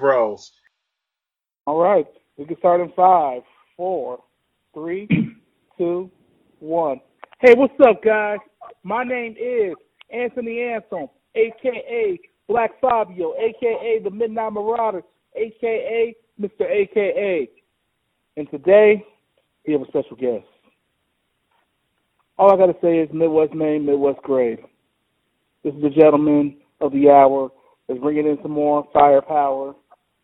Bros. All right, we can start in five, four, three, two, one. Hey, what's up, guys? My name is Anthony Anthem, aka Black Fabio, aka the Midnight Marauder, aka Mr. AKA. And today, we have a special guest. All I gotta say is Midwest name, Midwest grade. This is the gentleman of the hour that's bringing in some more firepower.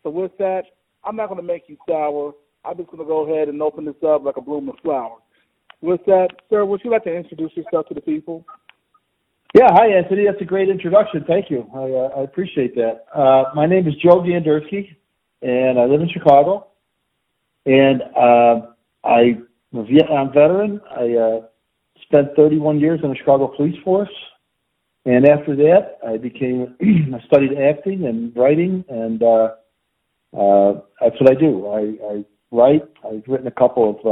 So with that, I'm not gonna make you sour. I'm just gonna go ahead and open this up like a blooming flower. With that, sir, would you like to introduce yourself to the people? Yeah, hi Anthony. That's a great introduction. Thank you. I, uh, I appreciate that. Uh, my name is Joe Gandersky, and I live in Chicago. And uh, I'm a Vietnam veteran. I uh, spent 31 years in the Chicago Police Force, and after that, I became I studied acting and writing, and uh, uh, that's what I do. I, I write. I've written a couple of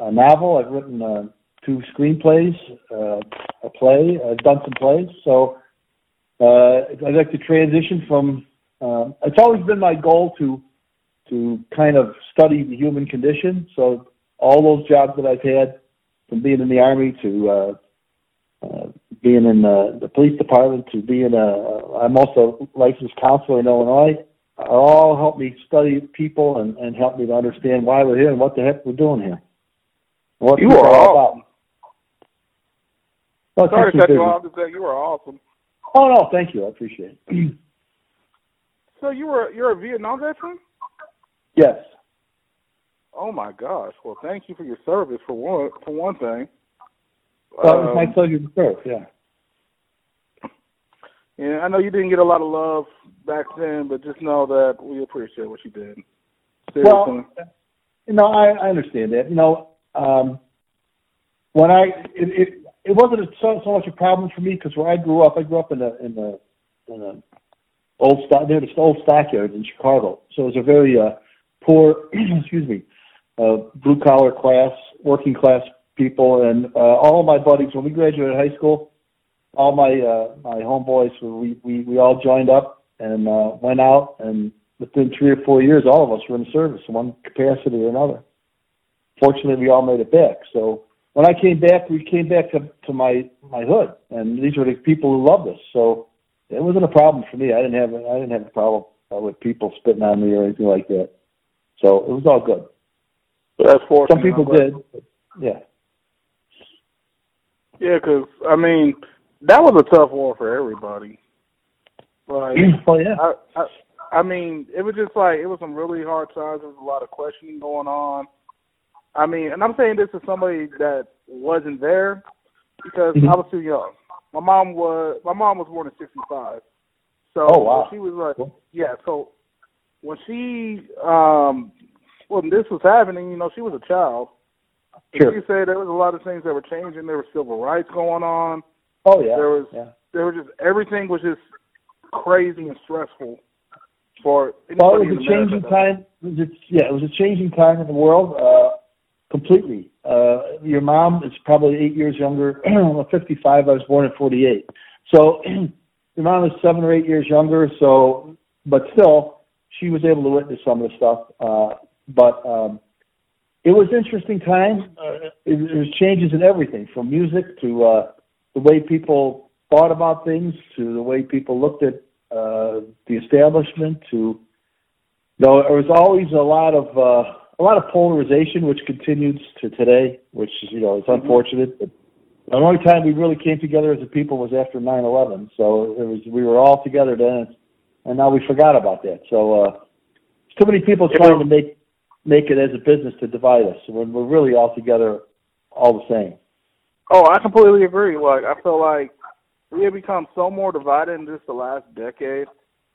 uh, a novel. I've written uh, two screenplays, uh, a play. I've done some plays. So uh, I'd like to transition from. Uh, it's always been my goal to to kind of study the human condition. So all those jobs that I've had, from being in the army to uh, uh, being in the, the police department to being a, I'm also a licensed counselor in Illinois, all helped me study people and, and help me to understand why we're here and what the heck we're doing here. What you are all about. Sorry to cut you. off. You are awesome. Oh no, thank you. I appreciate it. So you were you're a Vietnam veteran? yes. Oh my gosh. Well, thank you for your service for one for one thing. Well, it was my Um, pleasure to serve. Yeah. Yeah, I know you didn't get a lot of love back then, but just know that we appreciate what you did. Seriously. Well, you know, I, I understand that. You know, um, when I it, it it wasn't so, so much a problem for me because where I grew up, I grew up in a in a in a old stock near the old stockyard in Chicago. So it was a very uh, poor, excuse me, uh, blue collar class, working class people, and uh, all of my buddies when we graduated high school, all my uh, my homeboys we we we all joined up and uh, went out and within three or four years, all of us were in service in one capacity or another. Fortunately, we all made it back. So when I came back, we came back to, to my, my hood, and these were the people who loved us. So it wasn't a problem for me. I didn't have I didn't have a problem uh, with people spitting on me or anything like that. So it was all good. that's fortunate. Some people did. But yeah. Yeah, because I mean, that was a tough war for everybody. Like, well, yeah. I, I, I mean, it was just like it was some really hard times. There was a lot of questioning going on. I mean, and I'm saying this to somebody that wasn't there because Mhm. I was too young. My mom was my mom was born in '65, so Oh, wow. she was like, Cool. yeah. So when she, um, when this was happening, you know, she was a child. Sure. She said there was a lot of things that were changing. There were civil rights going on. Oh yeah. There was yeah. there was just everything was just crazy and stressful for Well, it was a changing time. It was a, yeah, it was a changing time in the world, uh, completely. Uh, your mom is probably eight years younger. I'm 55. I was born in 48. So your mom is seven or eight years younger. So, but still, she was able to witness some of the stuff. Uh, but um, it was interesting time. Uh, it, it was changes in everything, from music to uh, the way people thought about things, to the way people looked at uh, the establishment, to you know, there was always a lot of uh, a lot of polarization, which continues to today, which is you know it's unfortunate. But the only time we really came together as a people was after 9/11. So it was we were all together then, and now we forgot about that. So uh, there's too many people trying to make make it as a business to divide us. When we're really all together, all the same. Oh, I completely agree. Like I feel like we have become so more divided in just the last decade.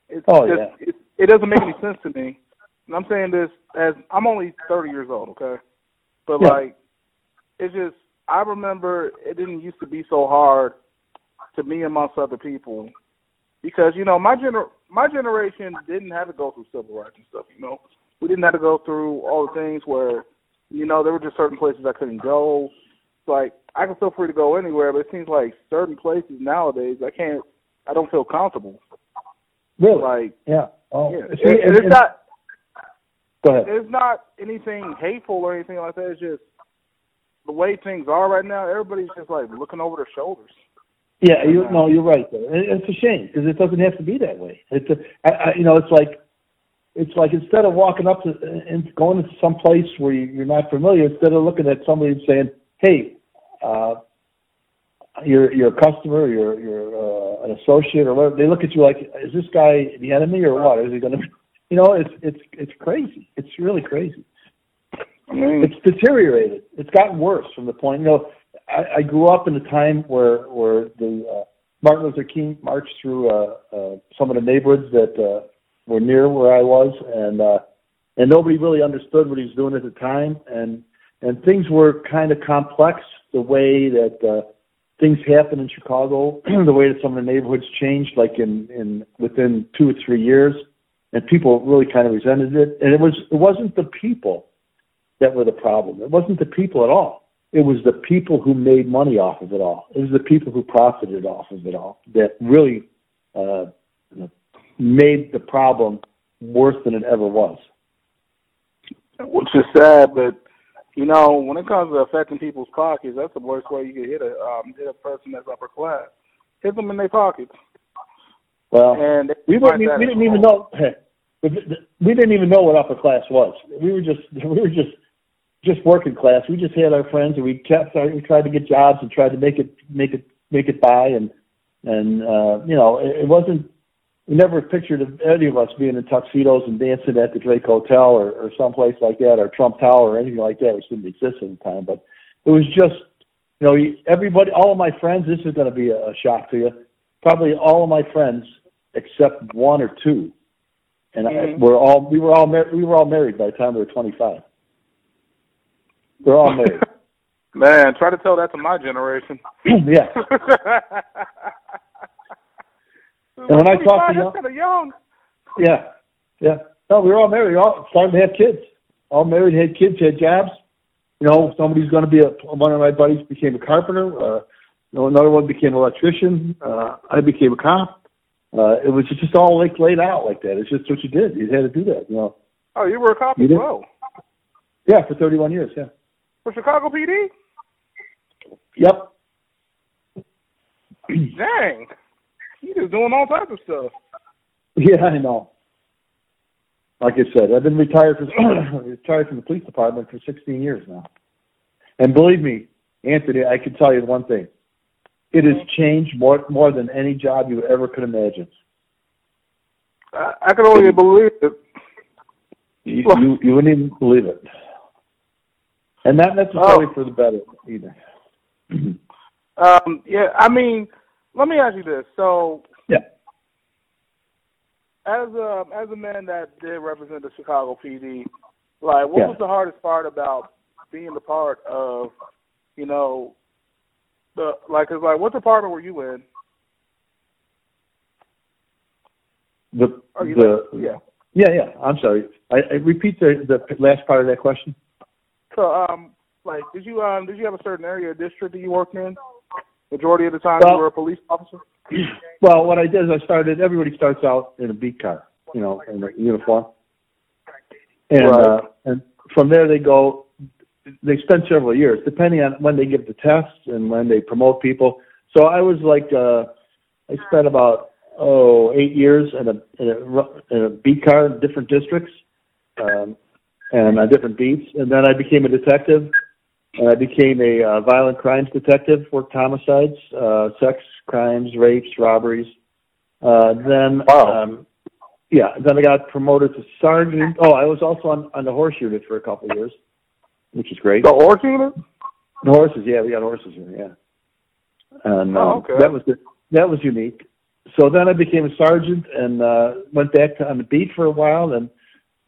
It's Oh, just, yeah. it, it doesn't make any sense to me. And I'm saying this as I'm only 30 years old, okay? But Yeah. like, it's just I remember it didn't used to be so hard to me amongst other people because you know my gener my generation didn't have to go through civil rights and stuff. You know, we didn't have to go through all the things where you know there were just certain places I couldn't go. Like I can feel free to go anywhere, but it seems like certain places nowadays I can't. I don't feel comfortable. Really? Like Yeah. Oh, Yeah. see, and- it's and- not Go ahead. it's not anything hateful or anything like that. It's just the way things are right now. Everybody's just like looking over their shoulders. Yeah, you uh, no, you're right. Though. It's a shame because it doesn't have to be that way. It's a, I, I, you know, it's like it's like instead of walking up to and going to some place where you, you're not familiar, instead of looking at somebody and saying, "Hey, uh, you're a customer, you're you're uh, an associate, or whatever," they look at you like, "Is this guy the enemy or what? Is he going to?" You know, it's it's it's crazy. It's really crazy. Mean, It's deteriorated. It's gotten worse from the point. You know, I, I grew up in a time where where the uh, Martin Luther King marched through uh, uh, some of the neighborhoods that uh, were near where I was, and uh, and nobody really understood what he was doing at the time, and and things were kind of complex. The way that uh, things happen in Chicago, the way that some of the neighborhoods changed, like in in within two or three years, and people really kind of resented it. And it was it wasn't the people that were the problem. It wasn't the people at all. It was the people who made money off of it all. It was the people who profited off of it all that really uh, made the problem worse than it ever was. which is sad, but you know, when it comes to affecting people's pockets, that's the worst way you can hit a um, hit a person that's upper class. Hit them in their pockets, Well, and we that we didn't even know we didn't even know what upper class was. We were just we were just just working class. We just had our friends and we kept we tried to get jobs and tried to make it make it make it by and and uh you know it, it wasn't we never pictured any of us being in tuxedos and dancing at the Drake Hotel or, or someplace like that or Trump Tower or anything like that, which didn't exist at the time. But it was just you know everybody all of my friends this is going to be a, a shock to you probably all of my friends except one or two and I, Mhm. we're all we were all mar- we were all married by the time we were 25 we're all married Man, try to tell that to my generation. yeah And when I talk to young- kind of young. yeah yeah. No we were all married. We all started to have kids. All married had kids had jobs. You know somebody's going to be a one of my buddies became a carpenter uh you know another one became an electrician uh i became a cop. Uh it was just all like laid out like that. It's just what you did. You had to do that you know. Oh, you were a cop You as did? well? Yeah for 31 years yeah. For Chicago PD. yep. Dang, you just doing all types of stuff. Yeah, I know. Like I said, I've been retired from retired from the police department for 16 years now. And believe me, Anthony, I can tell you one thing: it has changed more more than any job you ever could imagine. I, I can only believe it. You, you you wouldn't even believe it, and not necessarily for the better either. Um, yeah, I mean, let me ask you this. So, Yeah. as a as a man that did represent the Chicago PD, like, what Yeah. was the hardest part about being the part of, you know, the like, cause like, what department were you in? The Are you the yeah. yeah yeah. I'm sorry. I, I repeat the the last part of that question. So, um, like, did you um did you have a certain area or district that you worked in? Majority of the time, Well- you were a police officer. Well, what I did is I started. Everybody starts out in a beat car, you know, in a uniform, and Right. uh, and from there they go. They spend several years, depending on when they give the tests and when they promote people. So I was like, uh, I spent about oh eight years in a in a, in a beat car in different districts, um, and on different beats, and then I became a detective. I became a uh, violent crimes detective, worked homicides, uh, sex crimes, rapes, robberies. Uh, then, Wow. um, yeah, then I got promoted to sergeant. Oh, I was also on, on the horse unit for a couple of years, which is great. The horse unit. The horses, yeah, we got horses in, yeah. And Oh, um, okay. that was that was unique. So then I became a sergeant and uh, went back to, on the beat for a while, and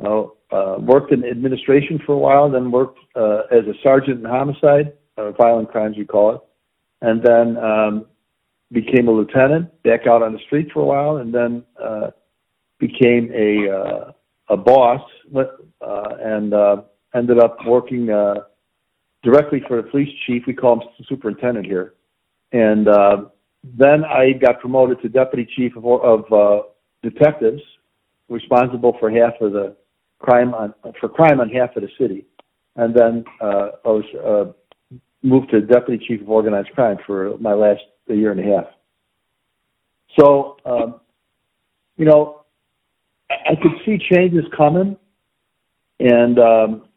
uh, uh, worked in administration for a while. Then worked uh, as a sergeant in homicide, or violent crimes we call it, and then um, became a lieutenant. Back out on the street for a while, and then uh, became a uh, a boss, uh, and uh, ended up working. Uh, directly for the police chief. We call him superintendent here. And uh, then I got promoted to deputy chief of, of uh, detectives, responsible for half of the crime on for crime on half of the city, and then uh, I was uh, moved to deputy chief of organized crime for my last a year and a half. So, um, you know, I, could see changes coming, and um,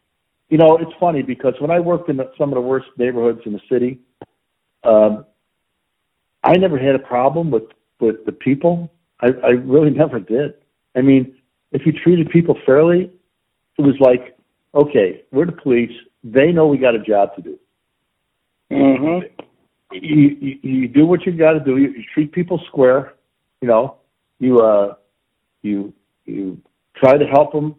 you know, it's funny because when I worked in some of the worst neighborhoods in the city, um, I never had a problem with with the people. I, I really never did. I mean, if you treated people fairly, it was like, okay, we're the police. They know we got a job to do. Mm-hmm. You, you, you do what you got to do. You, you treat people square. You know, you uh, you you try to help them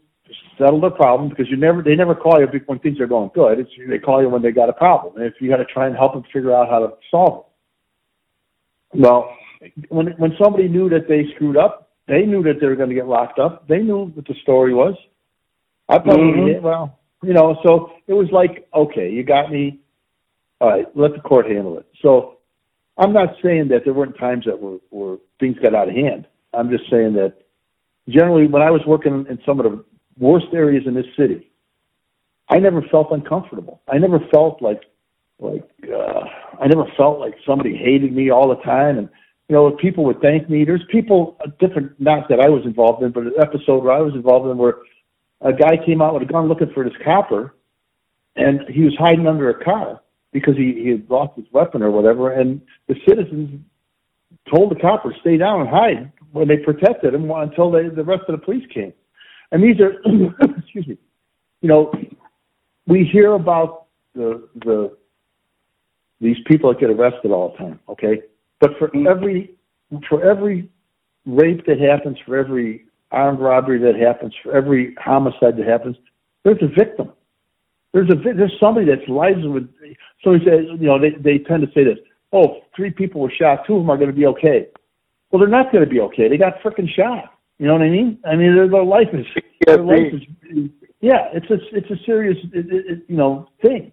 settle their problem because you never they never call you when things are going good. It's they call you when they got a problem. And if you got to try and help them figure out how to solve it. Well, when when somebody knew that they screwed up, they knew that they were going to get locked up. They knew what the story was. I probably Mhm. well, you know, so it was like, okay, you got me. All right, let the court handle it. So I'm not saying that there weren't times that were, were things got out of hand. I'm just saying that generally when I was working in some of the worst areas in this city, I never felt uncomfortable. I never felt like like uh, I never felt like somebody hated me all the time and you know, people would thank me. There's people uh, different, not that I was involved in, but an episode where I was involved in where a guy came out with a gun looking for this copper, and he was hiding under a car because he, he had lost his weapon or whatever. And the citizens told the copper stay down and hide when they protected him until they, the rest of the police came. And these are, excuse me, you know, we hear about the the these people that get arrested all the time. Okay, but for every for every rape that happens, for every armed robbery that happens, for every homicide that happens, there's a victim. There's a vi- there's somebody that's lives with. So he says, you know, they they tend to say this. Oh, three people were shot. Two of them are going to be okay. Well, they're not going to be okay. They got freaking shot. You know what I mean? I mean, their, their life is their life is. Yeah, it's a it's a serious it, it, you know thing,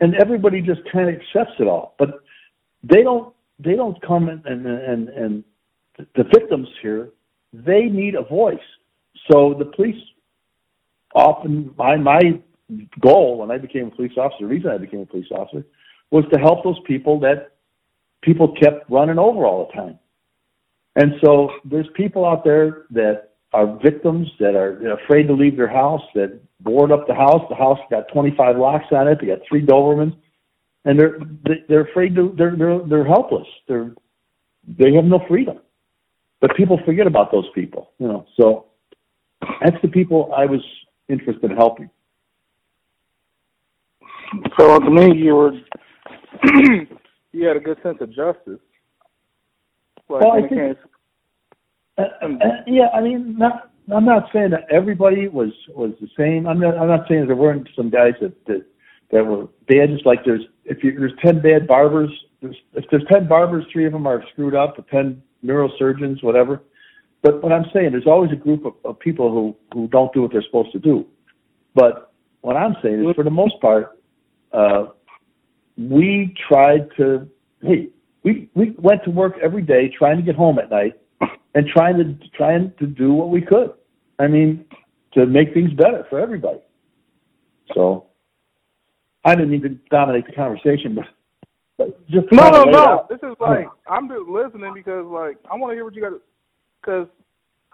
and everybody just kind of accepts it all. But they don't they don't come and and and, the victims here they need a voice. So the police often my my goal when I became a police officer, the reason I became a police officer was to help those people that people kept running over all the time. And so there's people out there that are victims that are afraid to leave their house, that board up the house. The house got 25 locks on it. They got three Dobermans, and they're they're afraid to. They're they're they're helpless. They're they have no freedom. But people forget about those people, you know. So that's the people I was interested in helping. So to me, you were you had a good sense of justice. Like, Well, I think- Uh, uh, yeah, I mean, not, I'm not saying that everybody was was the same. I'm not. I'm not saying there weren't some guys that that, that were bad. Just like there's if you, there's ten bad barbers, there's, if there's ten barbers, three of them are screwed up. Or ten neurosurgeons, whatever. But what I'm saying, there's always a group of, of people who who don't do what they're supposed to do. But what I'm saying is, for the most part, uh, we tried to. Hey, we we went to work every day trying to get home at night and trying to trying to do what we could. I mean, to make things better for everybody. So I didn't even dominate the conversation, but, but just No, no, no. out. This is like I'm just listening because like I want to hear what you got. Because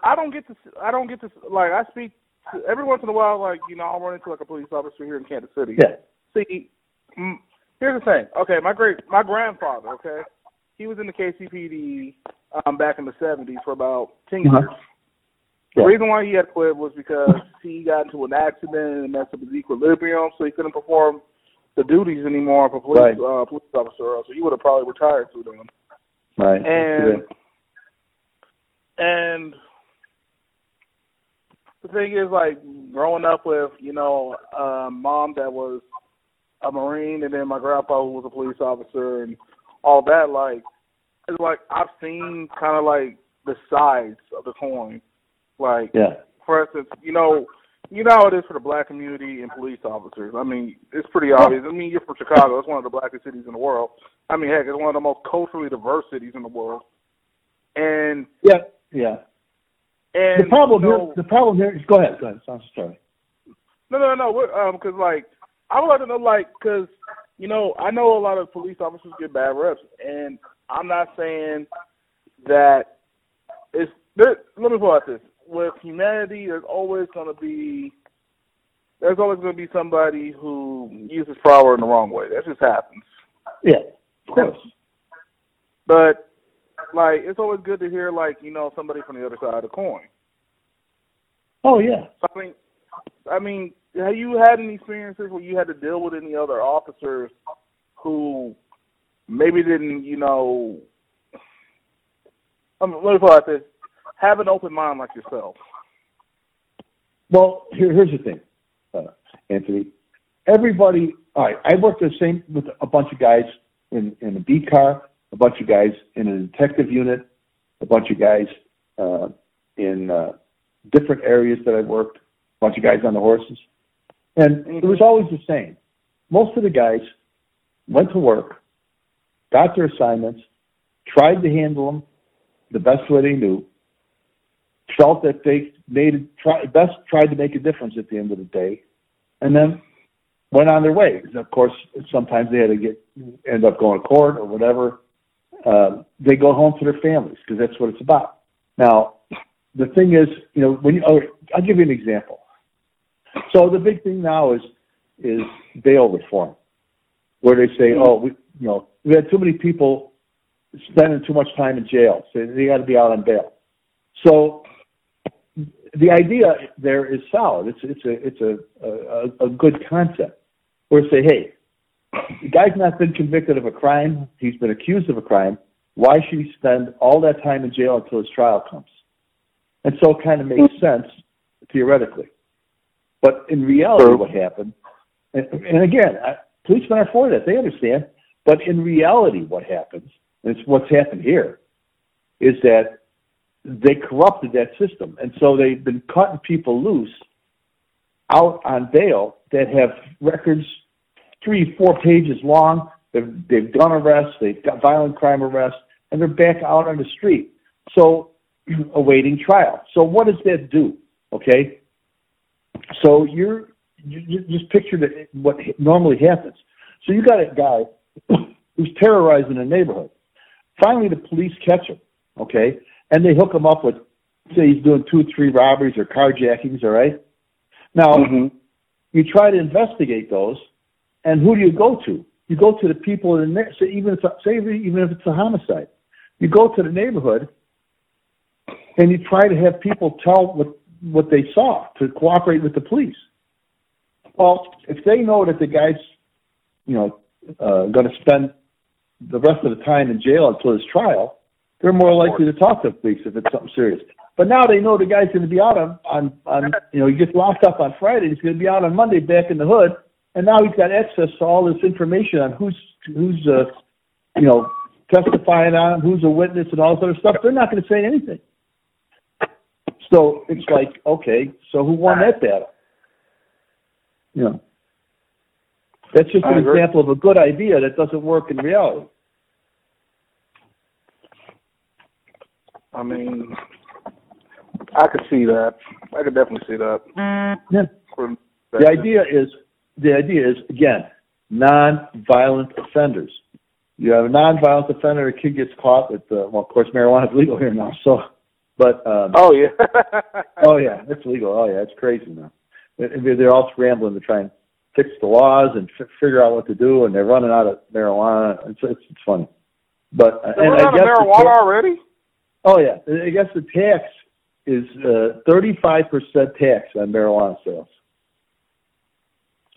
I don't get to. I don't get to. Like I speak to, every once in a while. Like you know, I'll run into like a police officer here in Kansas City. Yeah, See, mm, here's the thing. Okay, my great my grandfather. Okay, he was in the KCPD um, back in the '70s for about 10 years. Uh-huh. The reason why he had quit was because he got into an accident and messed up his equilibrium, so he couldn't perform the duties anymore of a police Right. uh, police officer. So he would have probably retired through them. right. And and the thing is, like growing up with you know a mom that was a marine, and then my grandpa who was a police officer, and all that. Like it's like I've seen kind of like the sides of the coin. Like yeah, for instance, you know, you know how it is for the black community and police officers. I mean, it's pretty obvious. I mean, you're from Chicago. It's one of the blackest cities in the world. I mean, heck, it's one of the most culturally diverse cities in the world. And yeah, yeah. And the problem here, the problem here is, go ahead, go ahead. I'm sorry. No, no, no. We're, um, because like I would like to know, like, because you know, I know a lot of police officers get bad reps, and I'm not saying that it's. There, let me put it this: with humanity, there's always going to be there's always going to be somebody who uses power in the wrong way. That just happens. Yeah, of course. But like, it's always good to hear like you know somebody from the other side of the coin. Oh yeah. I mean, I mean, have you had any experiences where you had to deal with any other officers who maybe didn't, you know, um, let me put it like this: have an open mind like yourself. Well, here, here's the thing, uh, Anthony. Everybody, all right. I worked the same with a bunch of guys in in a beat car, a bunch of guys in a detective unit, a bunch of guys uh, in uh, different areas that I worked, a bunch of guys on the horses, and it was always the same. Most of the guys went to work, got their assignments, tried to handle them the best way they knew, felt that they made try, best tried to make a difference at the end of the day, and then went on their way. Of course, sometimes they had to get end up going to court or whatever. Uh, they go home to their families because that's what it's about. Now, the thing is, you know, when you, oh, I'll give you an example. So the big thing now is is bail reform, where they say, oh, we, you know, we had too many people spending too much time in jail, so they got to be out on bail. So the idea there is solid. It's it's a it's a a, a good concept. Where say, hey, the guy's not been convicted of a crime. He's been accused of a crime. Why should he spend all that time in jail until his trial comes? And so it kind of makes sense theoretically. But in reality, what happened, and, and again, I, policemen are for that. They understand. But in reality, what happens, and it's what's happened here, is that they corrupted that system. And so they've been cutting people loose out on bail that have records three, four pages long. They've, they've done arrests, they've got violent crime arrests, and they're back out on the street. So, awaiting trial. So, what does that do? Okay? So, you're, you, just picture the, what normally happens. So, you got a guy who's terrorizing a neighborhood. Finally, the police catch him, okay? And they hook him up with, say, he's doing two, three robberies or carjackings, all right? Now, Mm-hmm. you try to investigate those, and who do you go to? You go to the people in there. So even if say even if it's a homicide, you go to the neighborhood, and you try to have people tell what what they saw to cooperate with the police. Well, if they know that the guy's, you know, uh, going to spend the rest of the time in jail until his trial, they're more likely to talk to the police if it's something serious. But now they know the guy's going to be out on, on, on, you know, he gets locked up on Friday. He's going to be out on Monday back in the hood. And now he's got access to all this information on who's, who's, uh, you know, testifying on him, who's a witness and all this other stuff. They're not going to say anything. So it's like, okay, so who won that battle? You know, that's just an example of a good idea that doesn't work in reality. I mean, I could see that. I could definitely see that. Yeah. The idea is the idea is again non-violent offenders. You have a non-violent offender, a kid gets caught with uh, well, of course, marijuana is legal here now. So, but um, Oh yeah. oh yeah, it's legal. Oh yeah, it's crazy now. They- They're all scrambling to try and fix the laws and f- figure out what to do, and they're running out of marijuana. It's it's, it's funny, but uh, and I guess marijuana already? Oh yeah, I guess the tax is uh, thirty-five percent tax on marijuana sales.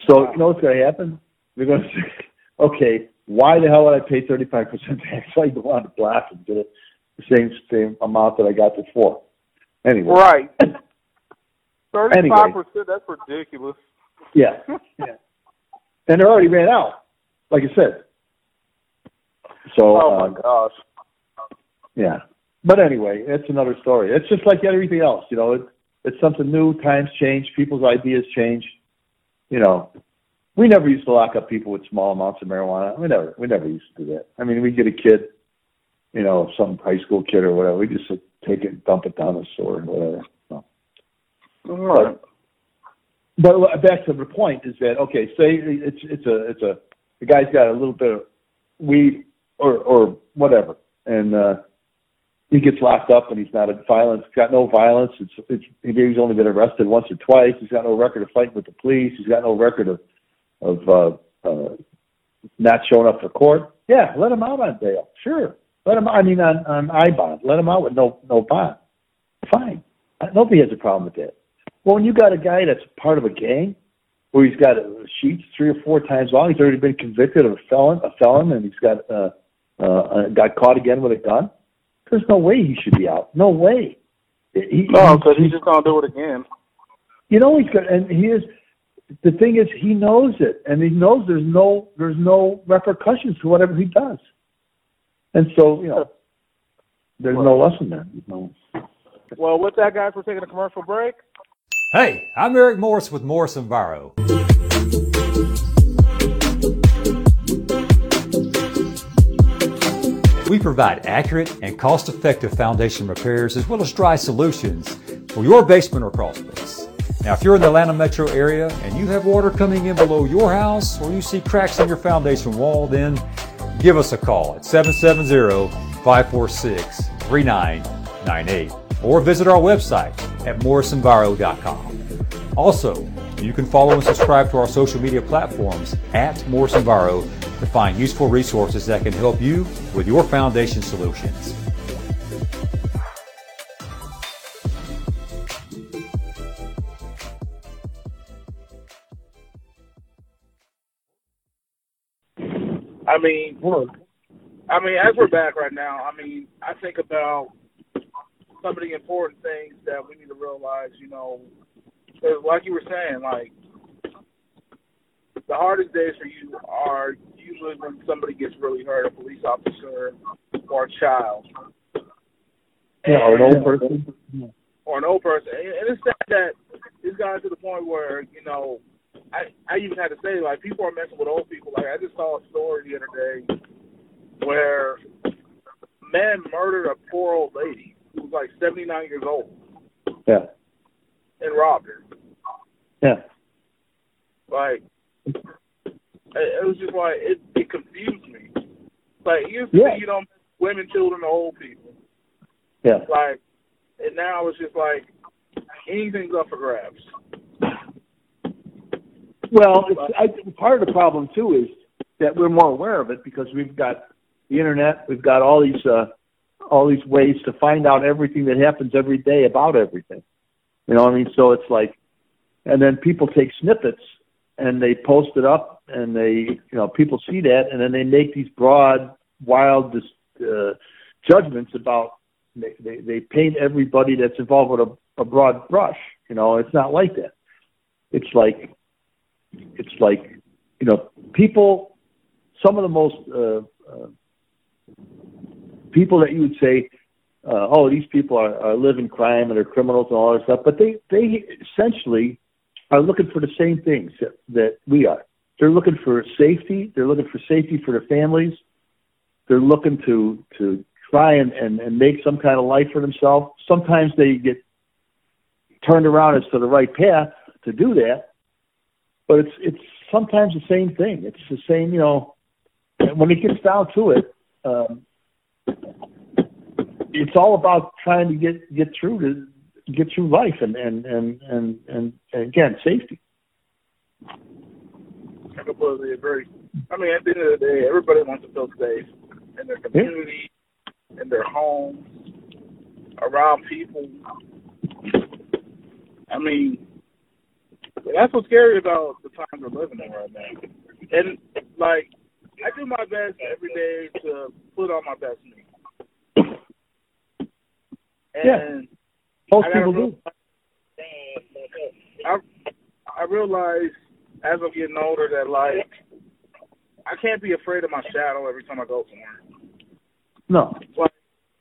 So you know what's going to happen? They're going to say, okay, why the hell would I pay 35% tax? I go on the block and get it the same same amount that I got before. Anyway, Right. Thirty-five percent. That's ridiculous. yeah, yeah. And they already ran out, like I said. So, Oh um, my gosh. yeah. But anyway, it's another story. It's just like everything else, you know. It, it's something new. Times change. People's ideas change. You know, we never used to lock up people with small amounts of marijuana. We never, we never used to do that. I mean, we get a kid, you know, some high school kid or whatever. We just take it, dump it down the sewer, or whatever. So. All right. But back to the point is that okay, say it's it's a it's a the guy's got a little bit of weed or or whatever, and uh, he gets locked up and he's not a violence, got no violence. It's it's he's only been arrested once or twice. He's got no record of fighting with the police. He's got no record of of uh, uh, not showing up for court. Yeah, let him out on bail. Sure, let him. I mean, on on I bond, let him out with no no bond. Fine, nobody has a problem with that. Well, when you got a guy that's part of a gang, where he's got sheets three or four times long, he's already been convicted of a felon, a felon, and he's got uh, uh, got caught again with a gun. There's no way he should be out. No way. He, no, because he's just gonna do it again. You know he's got, and he is. The thing is, he knows it, and he knows there's no there's no repercussions to whatever he does. And so, you know, there's no lesson there. No. Well, with that, guys, we're taking a commercial break. Hey, I'm Eric Morris with Morris Enviro. We provide accurate and cost-effective foundation repairs as well as dry solutions for your basement or crawl space. Now, if you're in the Atlanta metro area and you have water coming in below your house or you see cracks in your foundation wall, then give us a call at 770-546-3998 or visit our website at morrisenviro.com. Also, you can follow and subscribe to our social media platforms at Morris Enviro to find useful resources that can help you with your foundation solutions. I mean, I mean, as we're back right now, I mean, I think about some of the important things that we need to realize, you know, like you were saying, like the hardest days for you are usually when somebody gets really hurt, a police officer or a child. Yeah, or an old person. Or an old person. And it's sad that it's gotten to the point where, you know, I I even had to say, like, people are messing with old people. Like, I just saw a story the other day where men murdered a poor old lady who was like 79 years old. Yeah. And robbed her. Yeah. Like, it was just like, it, it confused me. Like, to Yeah. you know, women, children, old people. Yeah. Like, and now it's just like, anything's up for grabs. Well, it's, I, part of the problem too is that we're more aware of it because we've got the internet, we've got all these uh, all these ways to find out everything that happens every day about everything. You know what I mean? So it's like, and then people take snippets and they post it up, and they, you know, people see that, and then they make these broad, wild uh, judgments about. They, they paint everybody that's involved with a, a broad brush. You know, it's not like that. It's like, it's like, you know, people. Some of the most uh, uh, people that you would say, uh, oh, these people are, are living crime and they're criminals and all that stuff, but they they essentially are looking for the same things that, that we are. They're looking for safety. They're looking for safety for their families. They're looking to to try and, and, and make some kind of life for themselves. Sometimes they get turned around as to the right path to do that, but it's it's sometimes the same thing. It's the same, you know. When it gets down to it, um, it's all about trying to get get through to get through life and and and and, and, and again safety. I completely agree. I mean, at the end of the day, everybody wants to feel safe in their community, in their homes, around people. I mean, that's what's scary about the times we're living in right now. And like, I do my best every day to put on my best me. And Yeah. Most people do. I I realize as I'm getting older that like I can't be afraid of my shadow every time I go somewhere. No. Like,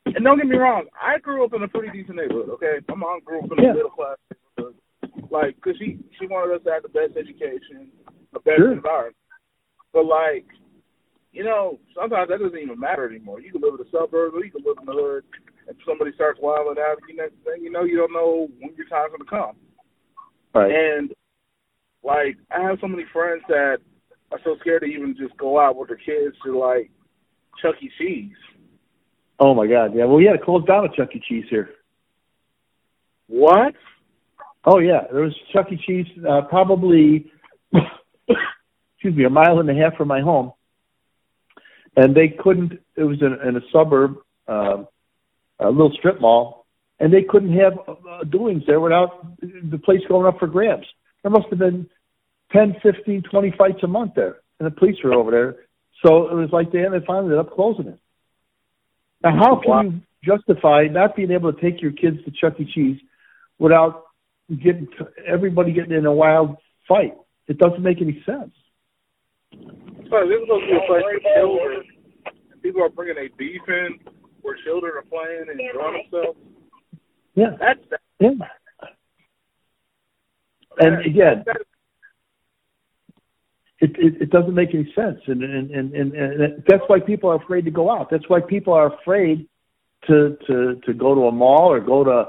and don't get me wrong, I grew up in a pretty decent neighborhood. Okay, my mom grew up in Yeah. middle class neighborhood. Like, cause she she wanted us to have the best education, the best Sure. environment. But like, you know, sometimes that doesn't even matter anymore. You can live in the suburbs or you can live in the hood, and somebody starts wilding out, you next thing you know, you don't know when your time's gonna come. Right. And like I have so many friends that are so scared to even just go out with their kids to like Chuck E. Cheese. Oh my God. Yeah. Well, we had to close down a Chuck E. Cheese here. What? Oh yeah, there was Chuck E. Cheese uh, probably, excuse me, a mile and a half from my home, and they couldn't. It was in, in a suburb, uh, a little strip mall, and they couldn't have uh, doings there without the place going up for grabs. There must have been 10, 15, 20 fights a month there, and the police were over there. So it was like they ended finally ended up closing it. Now, how can Wow. you justify not being able to take your kids to Chuck E. Cheese without getting everybody getting in a wild fight? It doesn't make any sense. So this is supposed to be a place for children. People are bringing a beef in where children are playing and enjoying themselves. Yeah, That's that. yeah. And again, it, it, it doesn't make any sense, and and, and and and that's why people are afraid to go out. That's why people are afraid to to to go to a mall or go to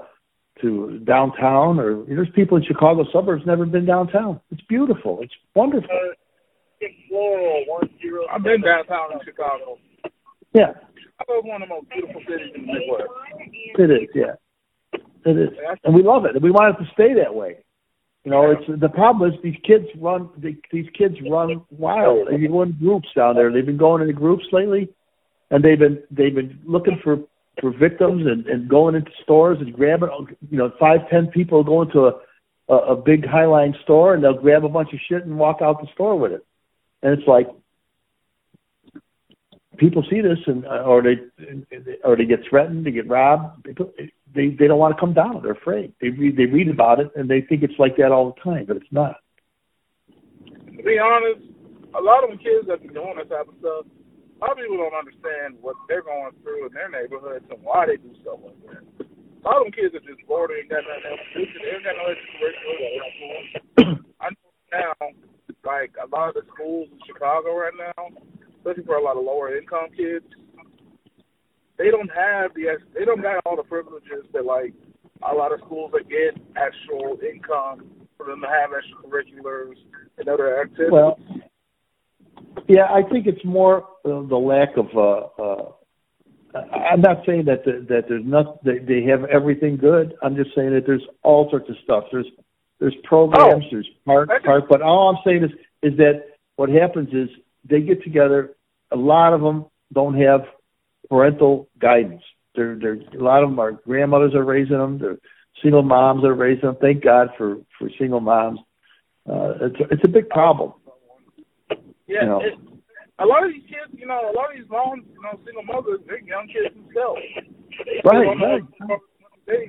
to downtown. Or there's people in Chicago suburbs never been downtown. It's beautiful. It's wonderful. Uh, I've been downtown in Chicago. Yeah, Chicago is one of the most beautiful cities in the Midwest. it is. Yeah, it is, and we love it, and we want it to stay that way. You know, it's the problem is these kids run. They, these kids run wild. They go in groups down there. They've been going into groups lately, and they've been they've been looking for for victims and and going into stores and grabbing. You know, five ten people go into a a, a big Highline store and they'll grab a bunch of shit and walk out the store with it. And it's like people see this and uh, or they or they get threatened, they get robbed. People, they they don't want to come down. They're afraid. They read they read about it and they think it's like that all the time, but it's not. To be honest, a lot of the kids that be doing that type of stuff, a lot of people don't understand what they're going through in their neighborhoods and why they do stuff like that. A lot of them kids are just bored and ain't got nothing else to do. They ain't got no extracurricular. I know now, like a lot of the schools in Chicago right now, especially for a lot of lower income kids, they don't have the they don't got all the privileges that like a lot of schools that get actual income for them to have extracurriculars and other activities. Well, yeah, I think it's more uh, the lack of. Uh, uh, I'm not saying that the, that there's not they, they have everything good. I'm just saying that there's all sorts of stuff. There's there's programs, Oh, there's part part. But all I'm saying is is that what happens is they get together. A lot of them don't have parental guidance. They're they're a lot of them are grandmothers are raising them. They're single moms are raising them. Thank God for for single moms. Uh, it's it's a big problem. Yeah, you know. it, a lot of these kids, you know, a lot of these moms, you know, single mothers, they're young kids themselves. They Right, right. they-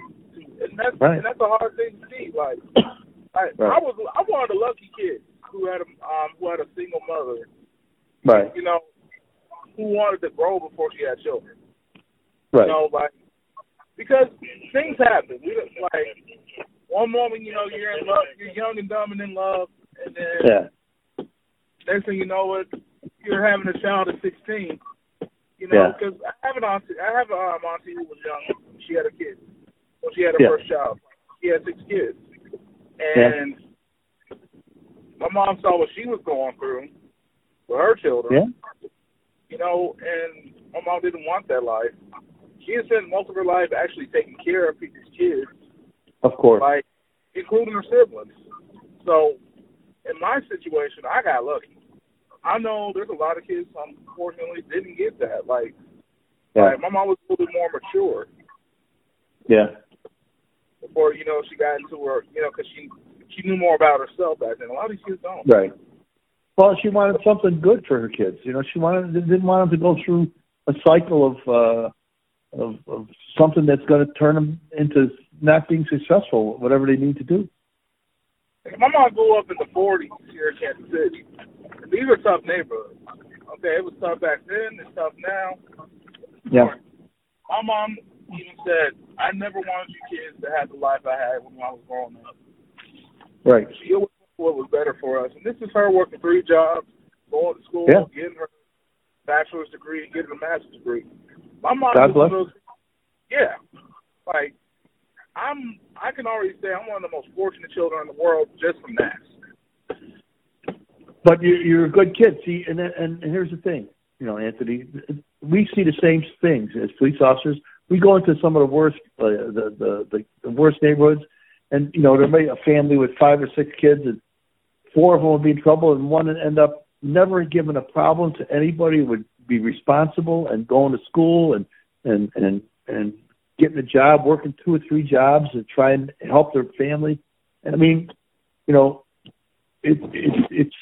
and that's Right. and that's a hard thing to see. Like, I, Right. I was, I'm one of the lucky kids who had a, um, who had a single mother, Right. you know, who wanted to grow before she had children. Right. You know, like because things happen. We don't- like one moment, you know, you're in love, you're young and dumb and in love, and then Yeah. next thing you know it, you're having a child at 16. You know, Yeah. because I have an auntie, I have a um, auntie who was young. She had a kid. When she had her Yeah. first child, she had six kids, and my mom saw what she was going through with her children. Yeah. You know, and my mom didn't want that life. She had spent most of her life actually taking care of people's kids Of course. like including her siblings. So in my situation, I got lucky. I know there's a lot of kids unfortunately didn't get that. Like, Yeah. like my mom was a little bit more mature Yeah. before you know she got into her, you know, because she she knew more about herself back then. A lot of these kids don't. Right. Well, she wanted something good for her kids. You know, she wanted didn't want them to go through a cycle of uh, of, of something that's going to turn them into not being successful, whatever they need to do. My mom grew up in the 40s here in Kansas City. And these are tough neighborhoods. Okay, it was tough back then. It's tough now. Yeah. My mom even said, "I never wanted you kids to have the life I had when I was growing up." Right. She always what was better for us. And this is her working three jobs, going to school, Yeah. getting her bachelor's degree, getting a master's degree. My mom God bless those, Yeah, like I'm. I can already say I'm one of the most fortunate children in the world just from that. But you're, you're a good kid. See, and, and and here's the thing, you know, Anthony, we see the same things as police officers. We go into some of the worst, uh, the, the the the worst neighborhoods, and you know, there may be a family with five or six kids, and four of them would be in trouble, and one would end up never giving a problem to anybody. Would be responsible and going to school and and and and getting a job, working two or three jobs, and try and help their family. And I mean, you know, it, it, it's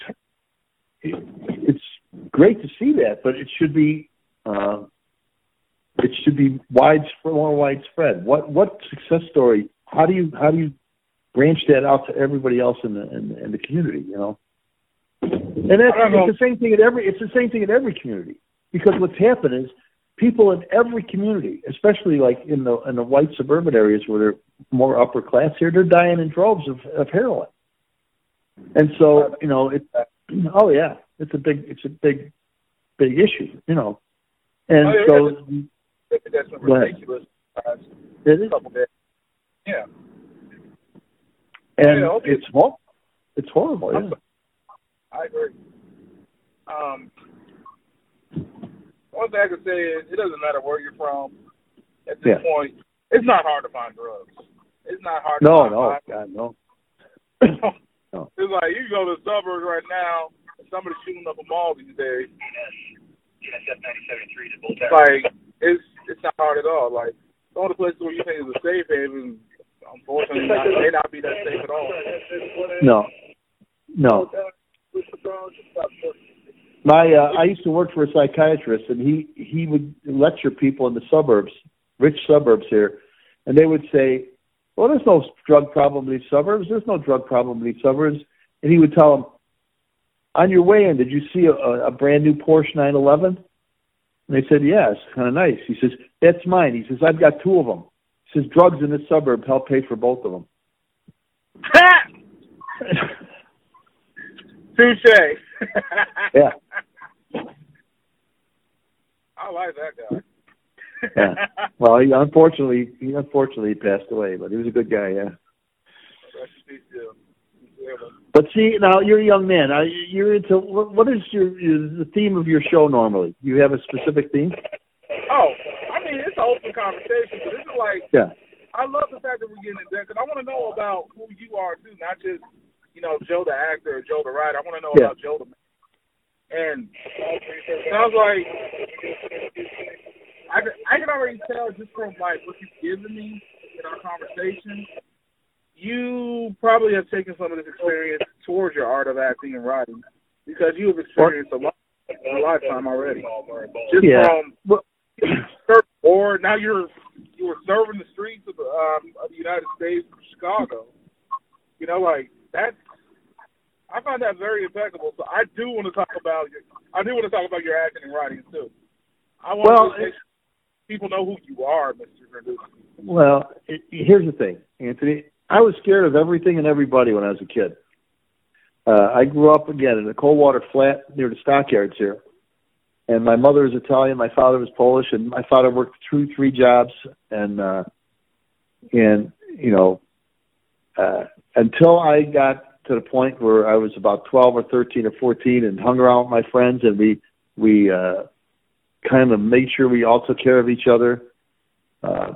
it, it's great to see that, but it should be uh, it should be widespread, more widespread. What what success story? How do you how do you branch that out to everybody else in the in, in the community? You know, and that's it's the same thing in every it's the same thing in every community because what's happened is people in every community, especially like in the in the white suburban areas where they're more upper class here, they're dying in droves of, of heroin. And so, you know, it oh yeah, it's a big it's a big big issue, you know. And oh, yeah, so that's ridiculous. It is. Yeah. And yeah, it's horrible. It's horrible, yeah. I agree. Um, one thing I can say is it doesn't matter where you're from. At this yeah. point, it's not hard to find drugs. It's not hard. No, to no, God, no. no. It's like you go to the suburbs right now, and somebody's shooting up a mall these days. Like it's it's not hard at all. Like some of the places where you think is a safe haven, unfortunately, not, may not be that safe at all. No, no. My uh, I used to work for a psychiatrist, and he he would lecture people in the suburbs, rich suburbs here, and they would say, "Well, there's no drug problem in these suburbs. There's no drug problem in these suburbs." And he would tell them, "On your way in, did you see a, a brand new Porsche 911?" And they said, "Yes, yeah, kind of nice." He says, "That's mine." He says, "I've got two of them." Says, "Drugs in this suburb help pay for both of them." Touche. yeah. I like that guy. yeah. Well, he unfortunately he unfortunately passed away, but he was a good guy. Yeah. But see, now you're a young man. You're into what is your the theme of your show normally? Do you have a specific theme? Oh, I mean it's an open conversation, but this is like yeah. I love the fact that we're getting into that because I want to know about who you are too, not just you know Joe the actor or Joe the writer. I want to know yeah. about Joe the man. And sounds like I can, I can already tell just from like what you've given me in our conversation, you probably have taken some of this experience towards your art of acting and writing because you have experienced a lot in a lifetime already. Just yeah. from or now you're you were serving the streets of, um, of the United States, from Chicago. You know, like that's I find that very impeccable. So I do want to talk about your, I do want to talk about your acting and writing too. I want well, to make people know who you are, Mr. Verducci. Well, it, here's the thing, Anthony. I was scared of everything and everybody when I was a kid. Uh, I grew up again in a Coldwater flat near the stockyards here, and my mother was Italian, my father was Polish, and my father worked two, three jobs, and uh, and you know, uh, until I got to the point where I was about 12 or 13 or 14 and hung around with my friends and we we uh, kind of made sure we all took care of each other. Uh,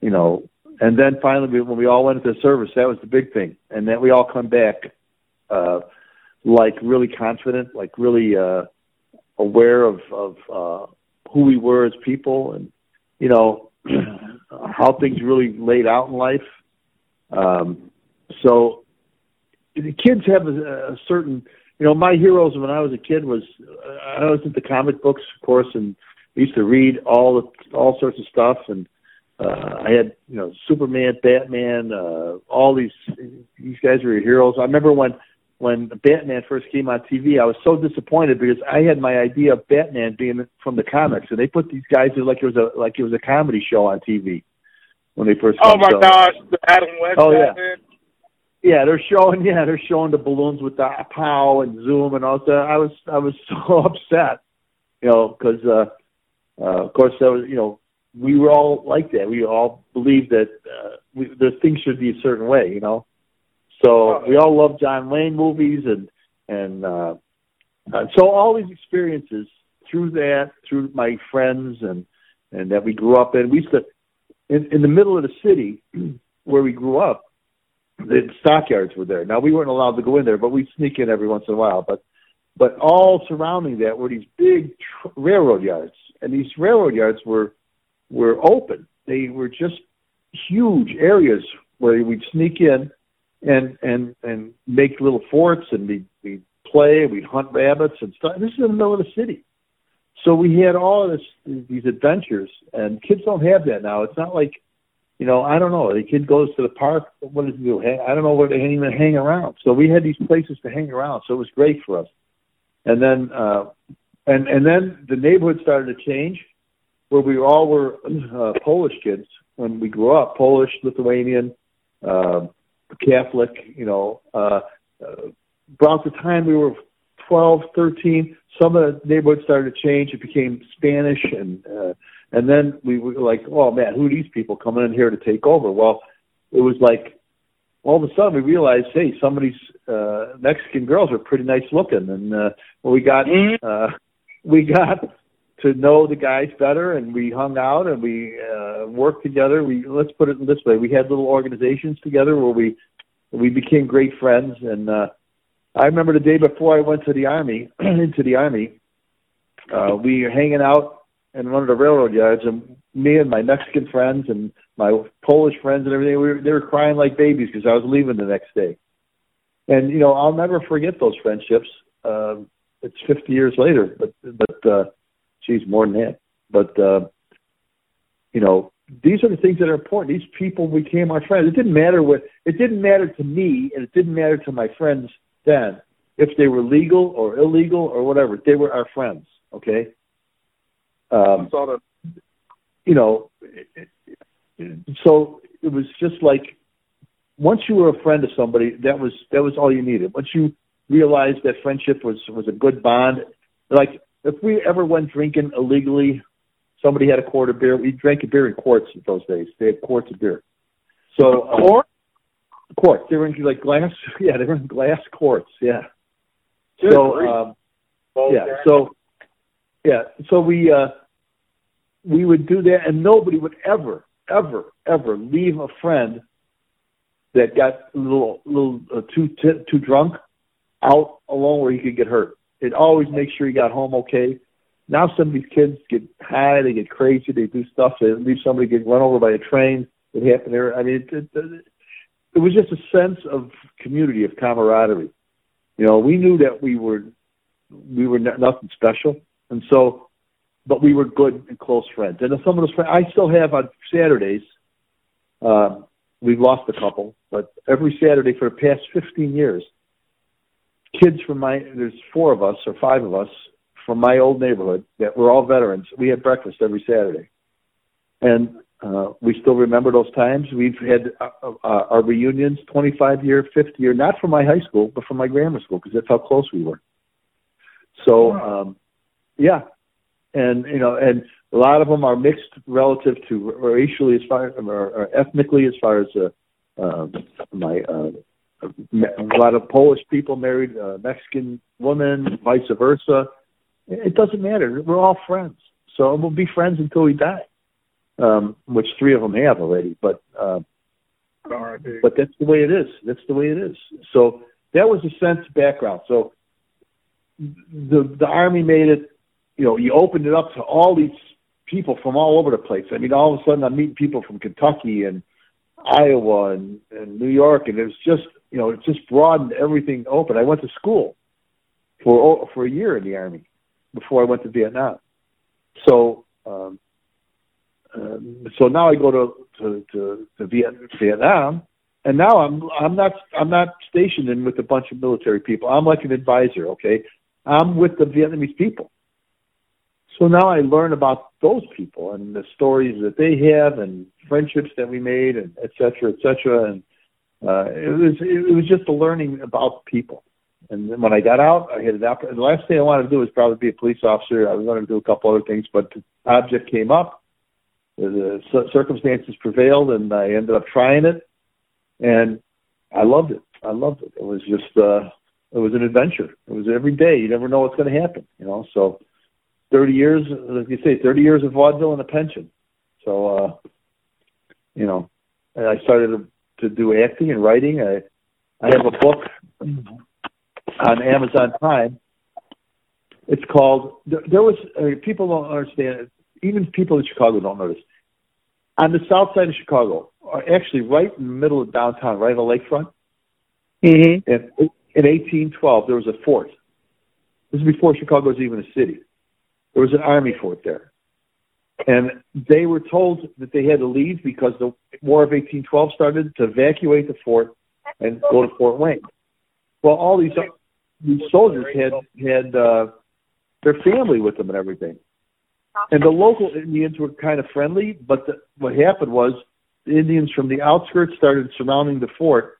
you know, and then finally when we all went into service, that was the big thing, and then we all come back uh, like really confident, like really uh, aware of of uh, who we were as people, and you know how things really laid out in life. Um, so the kids have a, a certain you know my heroes when I was a kid was I was into comic books of course and I used to read all the all sorts of stuff and uh I had you know Superman, Batman, uh all these these guys were your heroes. I remember when when Batman first came on TV, I was so disappointed because I had my idea of Batman being from the comics, and they put these guys in like it was a like it was a comedy show on TV when they first. Oh my gosh, the Adam West. Oh Batman. yeah. Yeah, they're showing. Yeah, they're showing the balloons with the pow and zoom and all that. I was I was so upset, you know, because uh, uh, of course that was you know we were all like that. We all believed that uh, we, the things should be a certain way, you know. So we all love John Wayne movies and and uh, and so all these experiences through that, through my friends and and that we grew up in. We used to in, in the middle of the city where we grew up. The stockyards were there. Now we weren't allowed to go in there, but we'd sneak in every once in a while. But but all surrounding that were these big tr- railroad yards, and these railroad yards were were open. They were just huge areas where we'd sneak in and and and make little forts, and we we play, we'd hunt rabbits and stuff. This is in the middle of the city, so we had all this these adventures, and kids don't have that now. It's not like you know, I don't know. The kid goes to the park. What does he do? I don't know where they even hang around. So we had these places to hang around. So it was great for us. And then, uh, and and then the neighborhood started to change, where we all were uh, Polish kids when we grew up. Polish, Lithuanian, uh, Catholic. You know, uh, uh, about the time we were 12, 13, some of the neighborhoods started to change. It became Spanish, and uh, and then we were like, oh man, who are these people coming in here to take over? Well, it was like all of a sudden we realized, hey, some of these uh, Mexican girls are pretty nice looking, and uh, we got uh, we got to know the guys better, and we hung out and we uh, worked together. We let's put it this way: we had little organizations together where we we became great friends. And uh, I remember the day before I went to the army, into the army, uh, we were hanging out in one of the railroad yards, and me and my Mexican friends and my Polish friends and everything, we were, they were crying like babies because I was leaving the next day. And you know, I'll never forget those friendships. Uh, it's 50 years later, but but uh, geez, more than that. But uh, you know, these are the things that are important. These people became our friends. It didn't matter what. It didn't matter to me, and it didn't matter to my friends then if they were legal or illegal or whatever. They were our friends. Okay. Um, you know, so it was just like once you were a friend of somebody, that was that was all you needed. Once you realized that friendship was was a good bond, like if we ever went drinking illegally, somebody had a quart of beer. We drank a beer in quarts in those days. They had quarts of beer. So uh, quart, quarts. They were in like glass. Yeah, they were in glass quarts. Yeah. Good so um, yeah. So yeah. So we uh, we would do that, and nobody would ever, ever, ever leave a friend that got a little, little uh, too t- too drunk out alone where he could get hurt. It always make sure he got home okay. Now some of these kids get high, they get crazy, they do stuff. They leave somebody get run over by a train. It happened there. I mean, it, it, it was just a sense of community, of camaraderie. You know, we knew that we were we were nothing special, and so, but we were good and close friends. And some of those friends I still have on Saturdays. Uh, we've lost a couple, but every Saturday for the past 15 years, kids from my there's four of us or five of us from my old neighborhood that were all veterans. We had breakfast every Saturday, and uh, we still remember those times. We've had uh, uh, our reunions, 25 year, 50 year, not from my high school, but from my grammar school, because that's how close we were. So, um, yeah, and you know, and a lot of them are mixed relative to racially as far or, or ethnically as far as uh, uh, my uh, a lot of Polish people married a Mexican woman, vice versa. It doesn't matter. We're all friends, so we'll be friends until we die. Um, which three of them have already, but uh, but that's the way it is. That's the way it is. So that was a sense background. So the the army made it. You know, you opened it up to all these people from all over the place. I mean, all of a sudden I'm meeting people from Kentucky and Iowa and, and New York, and it was just you know, it just broadened everything open. I went to school for for a year in the army before I went to Vietnam. So um, um, so now I go to to, to, to Vietnam, and now I'm I'm not I'm not stationed in with a bunch of military people. I'm like an advisor. Okay, I'm with the Vietnamese people. So now I learn about those people and the stories that they have and friendships that we made and et cetera, et cetera. And uh, it was it was just a learning about people. And then when I got out, I had an opportunity The last thing I wanted to do was probably be a police officer. I was going to do a couple other things, but the object came up, the circumstances prevailed, and I ended up trying it, and I loved it. I loved it. It was just uh, it was an adventure. It was every day. You never know what's going to happen, you know. So, thirty years, like you say, thirty years of vaudeville and a pension. So, uh, you know, I started to, do acting and writing. I I have a book on Amazon Prime. It's called. There, there was uh, people don't understand. Even people in Chicago don't this. On the south side of Chicago, or actually right in the middle of downtown, right on the lakefront. Mm-hmm. In, in 1812, there was a fort. This is before Chicago was even a city. There was an army fort there. And they were told that they had to leave because the War of 1812 started to evacuate the fort and go to Fort Wayne. Well, all these these soldiers had had uh, their family with them and everything, and the local Indians were kind of friendly. But the, what happened was the Indians from the outskirts started surrounding the fort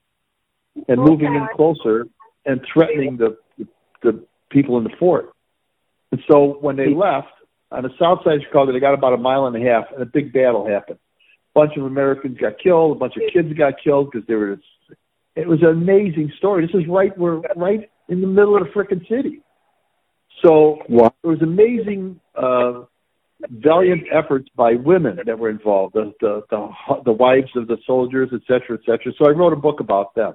and moving in closer and threatening the, the the people in the fort. And so when they left on the south side of Chicago, they got about a mile and a half, and a big battle happened. A bunch of Americans got killed. A bunch of kids got killed because they were. It was an amazing story. This is right we're right in the middle of the frickin' city. So wow. it was amazing, uh, valiant efforts by women that were involved, the the the, the wives of the soldiers, et cetera, et cetera. So I wrote a book about them.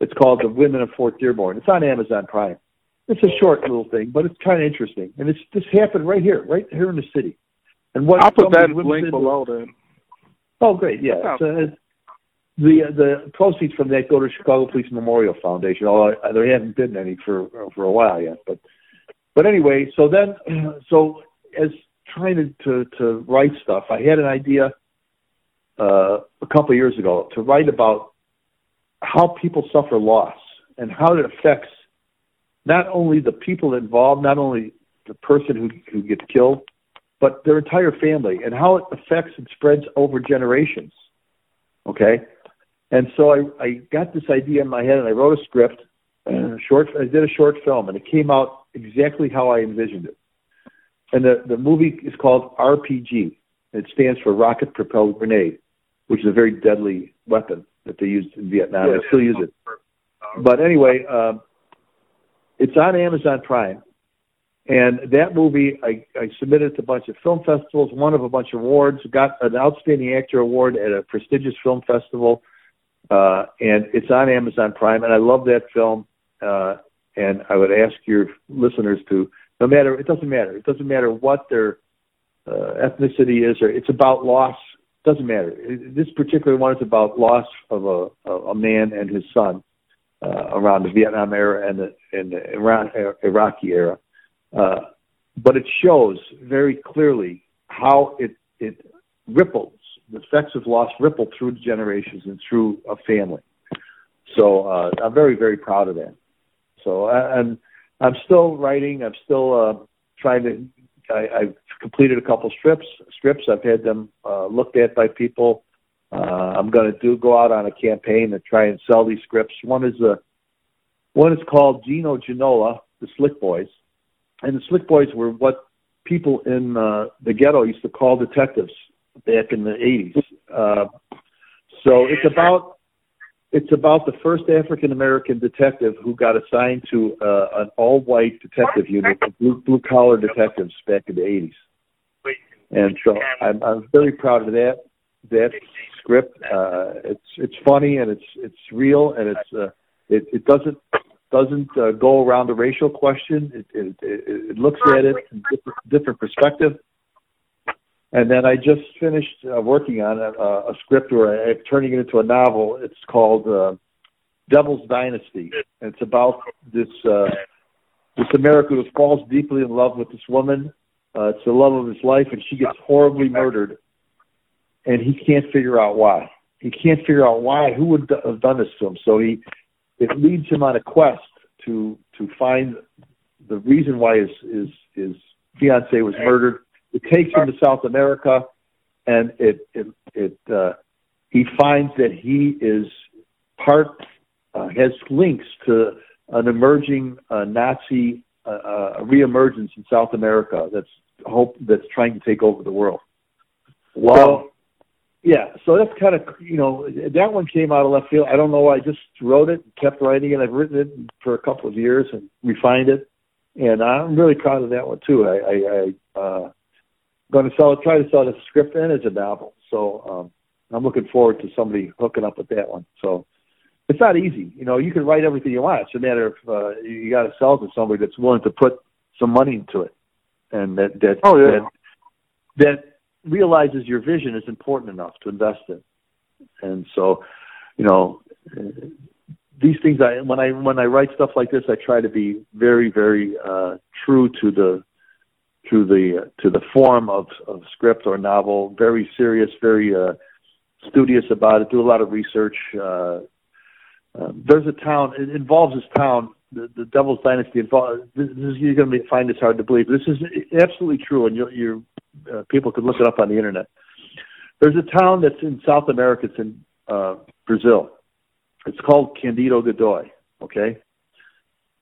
It's called The Women of Fort Dearborn. It's on Amazon Prime. It's a short little thing, but it's kind of interesting. And it's just happened right here, right here in the city. And what I'll put that link below then. Oh, great! Yeah, it's, uh, the the proceeds from that go to Chicago Police Memorial Foundation. Although there haven't been any for for a while yet, but but anyway, so then so as trying to to, to write stuff, I had an idea uh, a couple of years ago to write about how people suffer loss and how it affects not only the people involved, not only the person who, who gets killed, but their entire family and how it affects and spreads over generations. Okay? And so I, I got this idea in my head and I wrote a script, a short, I did a short film and it came out exactly how I envisioned it. And the, the movie is called RPG. It stands for Rocket Propelled Grenade, which is a very deadly weapon that they used in Vietnam. Yeah, they still use it. But anyway, um, it's on Amazon Prime. And that movie, I, I submitted to a bunch of film festivals, won of a bunch of awards, got an Outstanding Actor Award at a prestigious film festival, uh, and it's on Amazon Prime. And I love that film. Uh, and I would ask your listeners to, no matter, it doesn't matter. It doesn't matter what their uh, ethnicity is, or it's about loss. Doesn't matter. This particular one is about loss of a, a man and his son uh, around the Vietnam era and the, and the Iran, Iraqi era. Uh, but it shows very clearly how it, it ripples, the effects of loss ripple through the generations and through a family. So uh, I'm very, very proud of that. So and I'm still writing. I'm still uh, trying to. I, I've completed a couple strips. Strips. I've had them uh, looked at by people. Uh, I'm going to do go out on a campaign and try and sell these scripts. One is a one is called Gino Ginola, the Slick Boys, and the Slick Boys were what people in uh, the ghetto used to call detectives back in the 80s. Uh, so it's about it's about the first African American detective who got assigned to uh, an all white detective unit, blue, blue collar detectives back in the 80s. And so I'm, I'm very proud of that that script. Uh, it's it's funny and it's it's real and it's uh, it it doesn't doesn't uh, go around the racial question. It it, it, it looks at it from different, different perspective. And then I just finished uh, working on a, a script where I'm turning it into a novel. It's called uh, Devil's Dynasty. And it's about this uh, this American who falls deeply in love with this woman. Uh, it's the love of his life, and she gets horribly murdered and he can't figure out why. He can't figure out why. Who would have done this to him? So he it leads him on a quest to to find the reason why his his his fiance was murdered. It takes him to South America, and it it it uh, he finds that he is part uh, has links to an emerging uh, Nazi uh, uh, reemergence in South America that's hope that's trying to take over the world. Wow. Yeah, so that's kind of you know that one came out of left field. I don't know. I just wrote it, and kept writing it. I've written it for a couple of years and refined it, and I'm really proud of that one too. I, I, I uh, going to sell it, try to sell a script and as a novel. So um, I'm looking forward to somebody hooking up with that one. So it's not easy. You know, you can write everything you want. It's a matter of uh, you got to sell to somebody that's willing to put some money into it, and that that oh, yeah. that, that realizes your vision is important enough to invest in. And so, you know, these things. I when I when I write stuff like this, I try to be very very uh, true to the to the to the form of, of script or novel. Very serious, very uh, studious about it. Do a lot of research. Uh, uh, there's a town. It involves this town, the, the Devil's Dynasty. Involves, this is, you're going to find this hard to believe. This is absolutely true, and you, you uh, people could look it up on the internet. There's a town that's in South America. It's in uh, Brazil. It's called Candido Godoy. Okay,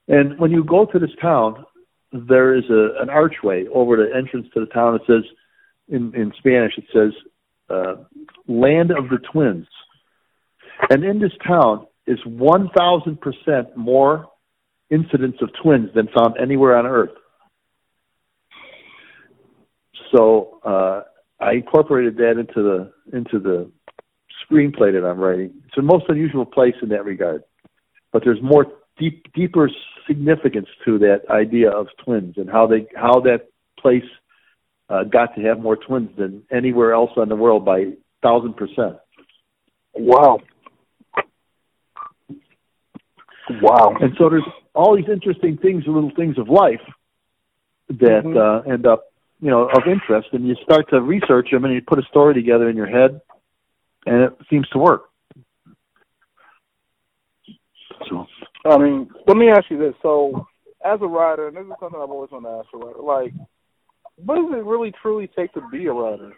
and when you go to this town, there is a, an archway over the entrance to the town. It says, in in Spanish, it says, uh, "Land of the Twins." And in this town, is 1,000% more incidents of twins than found anywhere on Earth. So uh, I incorporated that into the into the screenplay that I'm writing. It's the most unusual place in that regard, but there's more deep, deeper significance to that idea of twins and how they how that place uh, got to have more twins than anywhere else in the world by thousand percent. Wow. Wow. And so there's all these interesting things, little things of life that mm-hmm. uh, end up, you know, of interest, and you start to research them, and you put a story together in your head, and it seems to work. So, I mean, let me ask you this: so, as a writer, and this is something I've always wanted to ask a writer, like, what does it really truly take to be a writer?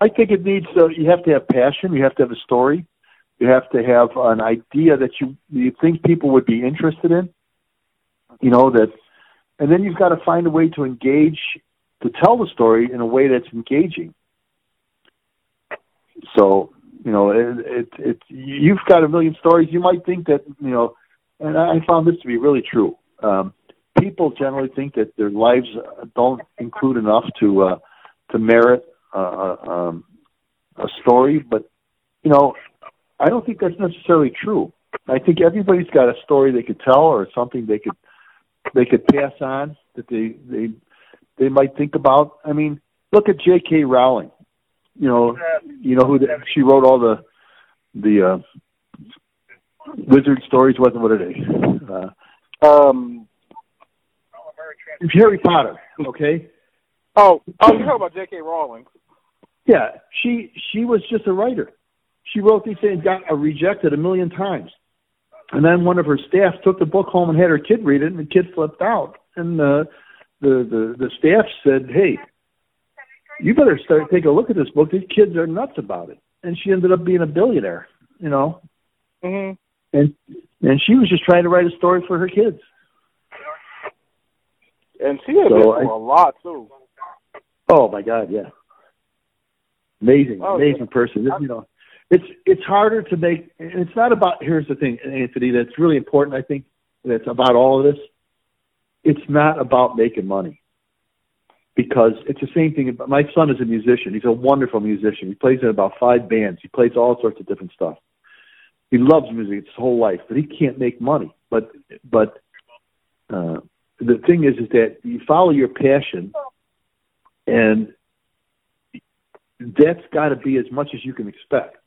I think it needs. Uh, you have to have passion. You have to have a story. You have to have an idea that you you think people would be interested in. You know that, and then you've got to find a way to engage to tell the story in a way that's engaging. So you know, it, it, it you've got a million stories. You might think that you know, and I found this to be really true. Um, people generally think that their lives don't include enough to uh, to merit uh, uh um, a story, but you know, I don't think that's necessarily true. I think everybody's got a story they could tell or something they could they could pass on that they they they might think about. I mean, look at J.K. Rowling. You know, you know who the, she wrote all the the uh, wizard stories. Wasn't what it is. Uh, um, Harry Potter. Okay. Oh, oh, you talking about J.K. Rowling? Yeah, she she was just a writer she wrote these things, got rejected a million times. And then one of her staff took the book home and had her kid read it, and the kid flipped out. And the the the, the staff said, "Hey, you better start take a look at this book. These kids are nuts about it." And she ended up being a billionaire. You know. Mm-hmm. And and she was just trying to write a story for her kids. And she had so I, a lot too. Oh my God, yeah. Amazing, oh, amazing yeah. person. You know, it's it's harder to make. And it's not about. Here's the thing, Anthony. That's really important. I think that's about all of this. It's not about making money because it's the same thing. My son is a musician. He's a wonderful musician. He plays in about five bands. He plays all sorts of different stuff. He loves music his whole life, but he can't make money. But but uh, the thing is, is that you follow your passion, and that's got to be as much as you can expect.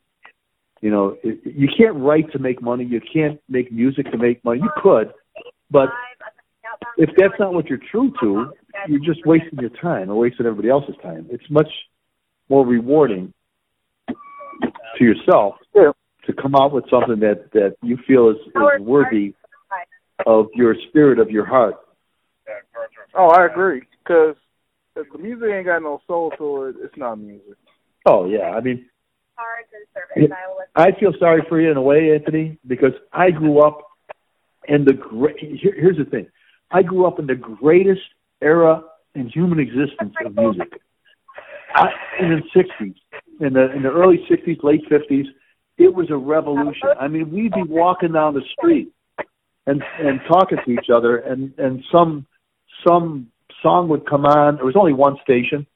You know, it, you can't write to make money. You can't make music to make money. You could, but if that's not what you're true to, you're just wasting your time or wasting everybody else's time. It's much more rewarding to yourself to come out with something that that you feel is, is worthy of your spirit of your heart. Oh, I agree. Because if the music ain't got no soul to it, it's not music. Oh yeah, I mean, cards and service. I, I feel sorry for you in a way, Anthony, because I grew up in the great. Here, here's the thing: I grew up in the greatest era in human existence of music. I, in the '60s, in the in the early '60s, late '50s, it was a revolution. I mean, we'd be walking down the street and and talking to each other, and and some some song would come on. There was only one station.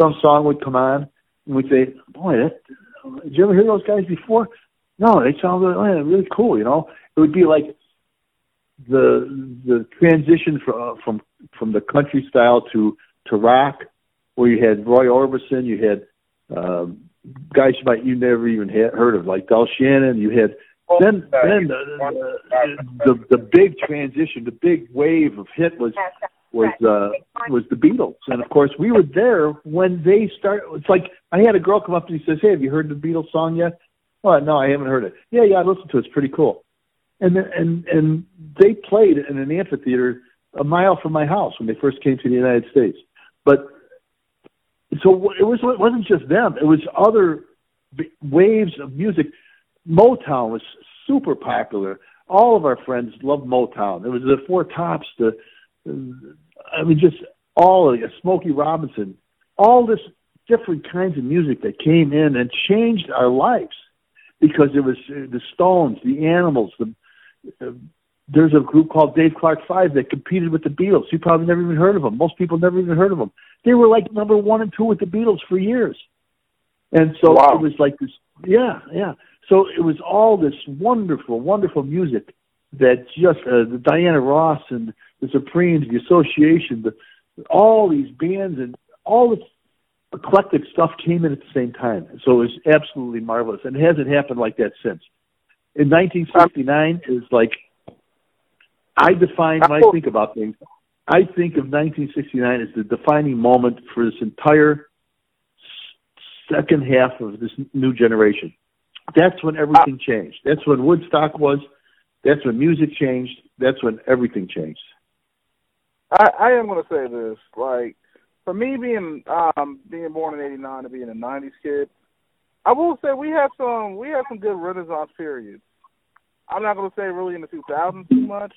Some song would come on, and we'd say, "Boy, that, did you ever hear those guys before?" No, they sound really, really cool. You know, it would be like the the transition from from from the country style to to rock, where you had Roy Orbison, you had um, guys you might you never even had heard of, like Del Shannon. You had then then the, the the the big transition, the big wave of hit was was uh was the Beatles, and of course we were there when they started. It's like I had a girl come up to me and says, "Hey, have you heard the Beatles song yet?" Oh no, I haven't heard it. Yeah, yeah, I listened to it. It's pretty cool. And then, and and they played in an amphitheater a mile from my house when they first came to the United States. But so it was it wasn't just them; it was other waves of music. Motown was super popular. All of our friends loved Motown. It was the Four Tops, the I mean, just all of it, Smokey Robinson, all this different kinds of music that came in and changed our lives because it was the Stones, the Animals, the uh, there's a group called Dave Clark Five that competed with the Beatles. You probably never even heard of them. Most people never even heard of them. They were like number one and two with the Beatles for years. And so wow. it was like this, yeah, yeah. So it was all this wonderful, wonderful music that just uh, the Diana Ross and the Supremes, the Association, the, all these bands and all this eclectic stuff came in at the same time. So it was absolutely marvelous, and it hasn't happened like that since. In 1969 is like I define when I think about things. I think of 1969 as the defining moment for this entire second half of this new generation. That's when everything changed. That's when Woodstock was. That's when music changed. That's when everything changed. I, I am going to say this. Like, for me being um being born in '89 and being a '90s kid, I will say we have some we have some good Renaissance periods. I'm not going to say really in the 2000s too much.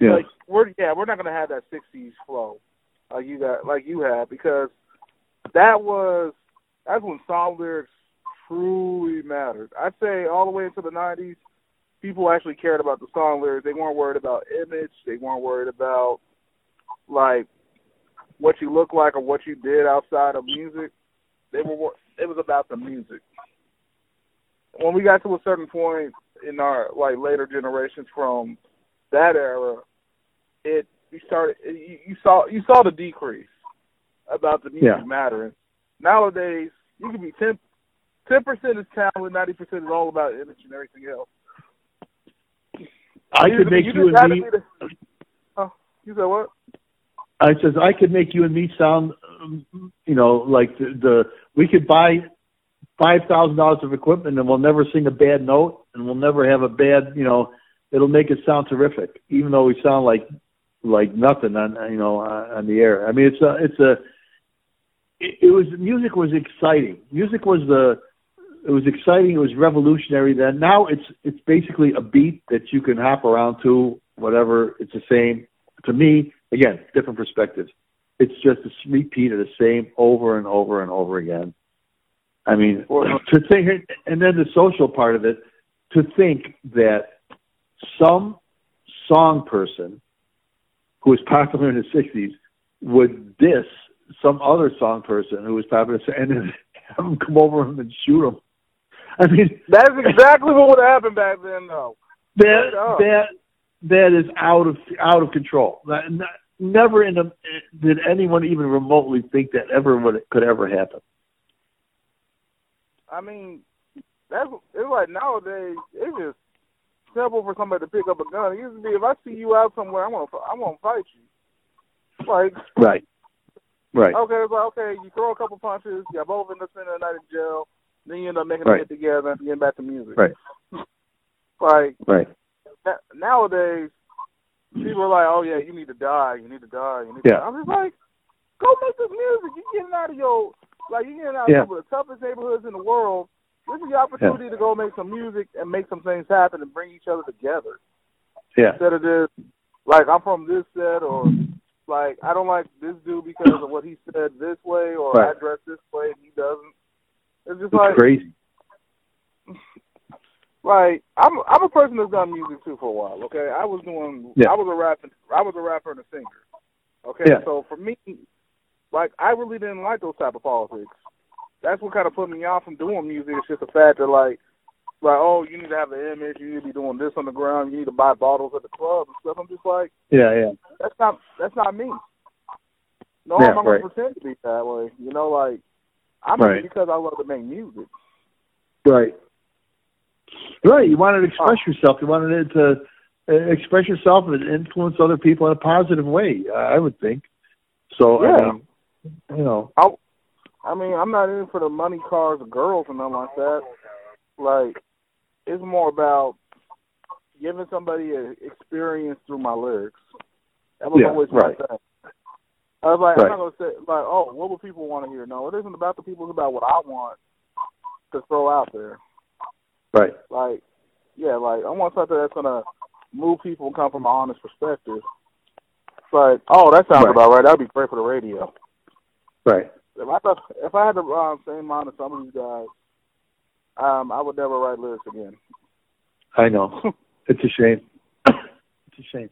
Yeah. Like we're yeah we're not going to have that '60s flow like you got like you have because that was that's when song lyrics truly mattered. I'd say all the way into the '90s, people actually cared about the song lyrics. They weren't worried about image. They weren't worried about like what you look like or what you did outside of music. They were it was about the music. When we got to a certain point in our like later generations from that era, it you started you, you saw you saw the decrease about the music yeah. mattering. Nowadays, you can be ten ten percent is talent, ninety percent is all about image and everything else. I you, could make you, you and me. The, oh, you said what? I says I could make you and me sound, um, you know, like the, the we could buy five thousand dollars of equipment and we'll never sing a bad note and we'll never have a bad, you know, it'll make it sound terrific, even though we sound like like nothing on you know on the air. I mean, it's a it's a it, it was music was exciting. Music was the it was exciting. It was revolutionary then. Now it's it's basically a beat that you can hop around to. Whatever, it's the same. To me, again, different perspectives. It's just a repeat of the same over and over and over again. I mean, to think, and then the social part of it, to think that some song person who was popular in the '60s would diss some other song person who was popular and then have them come over him and shoot him. I mean, that's exactly what would happen back then, though. That that that is out of out of control. That, never in the did anyone even remotely think that ever would could ever happen. I mean, that's it's like nowadays it's just simple for somebody to pick up a gun. It used to be if I see you out somewhere, I'm gonna I'm gonna fight you. Like right, right. Okay, it's like okay, you throw a couple punches, you're both end up spending the night in jail, then you end up making right. it together and getting back to music. Right. like right. Nowadays, people are like, "Oh yeah, you need to die. You need to die. You need yeah. to die." I'm just like, go make this music. You're getting out of your like you're getting out yeah. of some of the toughest neighborhoods in the world. This is your opportunity yeah. to go make some music and make some things happen and bring each other together. Yeah. Instead of this, like I'm from this set or Like I don't like this dude because of what he said this way or Right. I dress this way and he doesn't. It's just It's like crazy. like I'm I'm a person that's done music too for a while. Okay, I was doing Yeah. I was a rapper I was a rapper and a singer. Okay, Yeah. so for me, like I really didn't like those type of politics. That's what kind of put me off from doing music. It's just the fact that like like oh you need to have an image, you need to be doing this on the ground, you need to buy bottles at the club and stuff. I'm just like Yeah, yeah. that's not that's not me. No, Yeah, I'm not right. gonna pretend to be that way. You know, like I'm Right. because I love to make music. Right. Right. You wanted to express yourself. You wanted it to uh, express yourself and influence other people in a positive way. I would think. So Yeah. I mean, you know. I mean, I'm not in for the money, cars, or girls, or nothing like that. Like, it's more about giving somebody an experience through my lyrics. That was Yeah, always right. my thing. I was like, Right. I'm not gonna say like, oh, what would people want to hear? No, it isn't about the people. It's about what I want to throw out there. Right. Like, yeah, like I want something that's gonna move people and come from an honest perspective. It's like, oh, that sounds Right. about right. That'd be great for the radio. Right. If I thought, if I had the um, same mind as some of these guys, um, I would never write lyrics again. I know. it's a shame. it's a shame.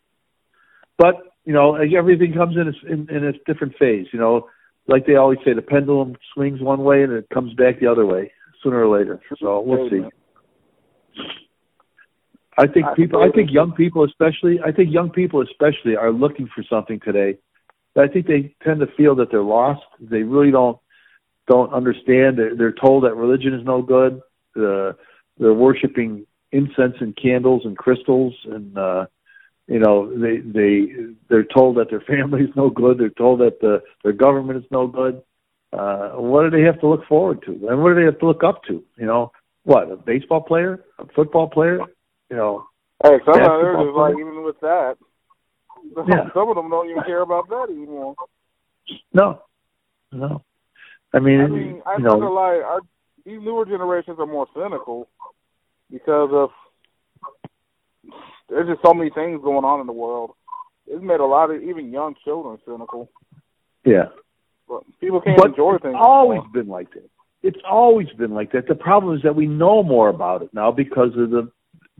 But you know, like, everything comes in a, in, in a different phase. You know, like they always say, the pendulum swings one way and it comes back the other way sooner or later. So we'll see. I think people. I think young people, especially. I think young people, especially, are looking for something today. I think they tend to feel that they're lost. They really don't don't understand. They're, they're told that religion is no good. Uh, they're worshiping incense and candles and crystals, and uh, you know they they they're told that their family is no good. They're told that the their government is no good. Uh, what do they have to look forward to? And what do they have to look up to? You know, what a baseball player, a football player, you know, Hey, some them like even with that, Yeah. some of them don't even care about that anymore. no, no. I mean, I mean, I you feel know, like our, these newer generations are more cynical because of there's just so many things going on in the world. It's made a lot of even young children cynical. yeah. But people can't But enjoy it's things. always anymore. been like that. It's always been like that. The problem is that we know more about it now because of the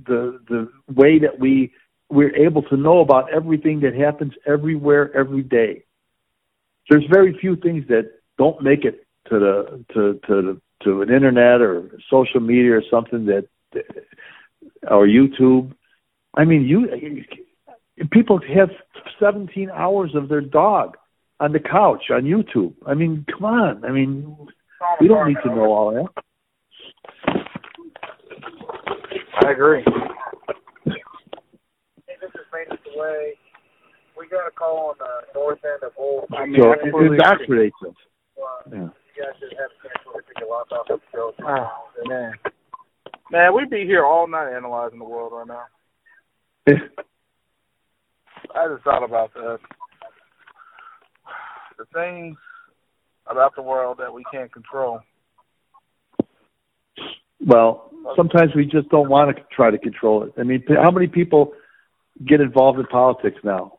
the the way that we we're able to know about everything that happens everywhere every day. There's very few things that don't make it to the to to the, to an internet or social media or something that or YouTube. I mean, you people have 17 hours of their dog on the couch on YouTube. I mean, come on. I mean, we don't need to know all that. I agree. this is made way we got a call on the north end of Old. I mean, So I it indoctrinates us. Uh, Yeah. You guys should have a chance to take a lot off the show. Oh, man. Man, we'd be here all night analyzing the world right now. I just thought about that. The things about the world that we can't control. Well, sometimes we just don't want to try to control it. I mean, how many people get involved in politics now?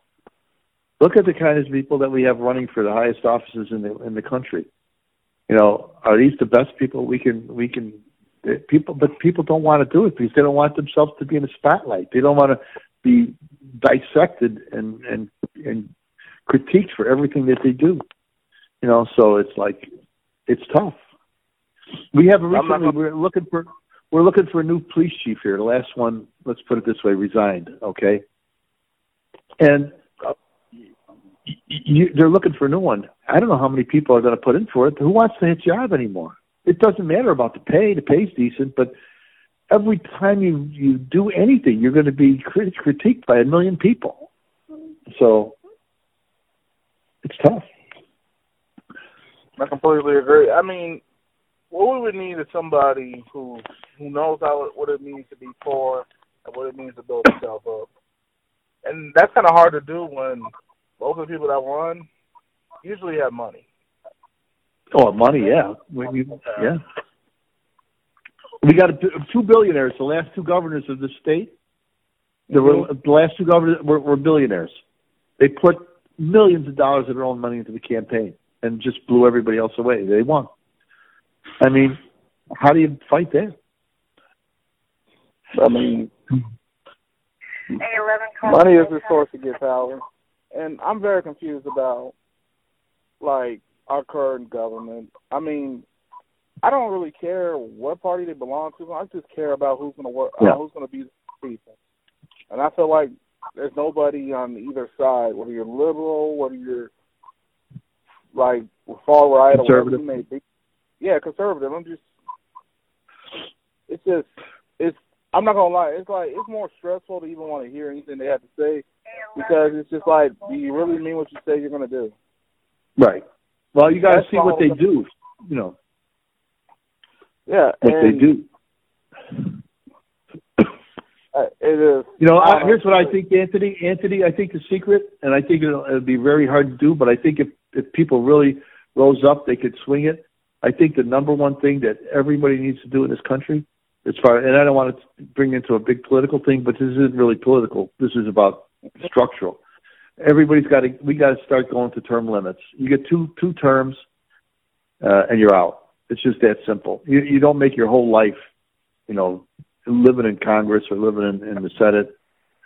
Look at the kind of people that we have running for the highest offices in the in the country. You know, are these the best people we can we can people? But people don't want to do it because they don't want themselves to be in the spotlight. They don't want to be dissected and and and critiqued for everything that they do. You know, so it's like it's tough. We have a I'm not recently we're looking for we're looking for a new police chief here. The last one, let's put it this way, resigned. Okay, and uh, you, they're looking for a new one. I don't know how many people are going to put in for it. Who wants that job anymore? It doesn't matter about the pay. The pay's decent, but every time you you do anything, you're going to be crit- critiqued by a million people. So it's tough. I completely agree. I mean, what we would need is somebody who who knows how what it means to be poor and what it means to build yourself up. And that's kind of hard to do when most of the people that run usually have money. Oh, money, yeah. Yeah. We got a, two billionaires. The last two governors of the state, the, Mhm. the last two governors were, were billionaires. They put millions of dollars of their own money into the campaign and just blew everybody else away. They won. I mean, how do you fight that? I mean, money is the source of get power, and I'm very confused about like our current government. I mean, I don't really care what party they belong to. I just care about who's going to work, Yeah. uh, who's going to be the people. And I feel like there's nobody on either side, whether you're liberal, whether you're like far right or whatever you Conservative. may be. Yeah, conservative. I'm just, it's just, it's. I'm not gonna lie. It's like it's more stressful to even want to hear anything they have to say because it's just like, do you really mean what you say you're gonna do? Right. Well, you got to see what they do. You know Yeah, what and, they do. uh, It is. You know, I, here's what I think, Anthony. Anthony, I think the secret, and I think it'll, it'll be very hard to do, but I think if if people really rose up, they could swing it. I think the number one thing that everybody needs to do in this country, as far, and I don't want to bring into a big political thing, but this isn't really political. This is about structural. Everybody's got to. We got to start going to term limits. You get two two terms, uh, and you're out. It's just that simple. You you don't make your whole life, you know, living in Congress or living in, in the Senate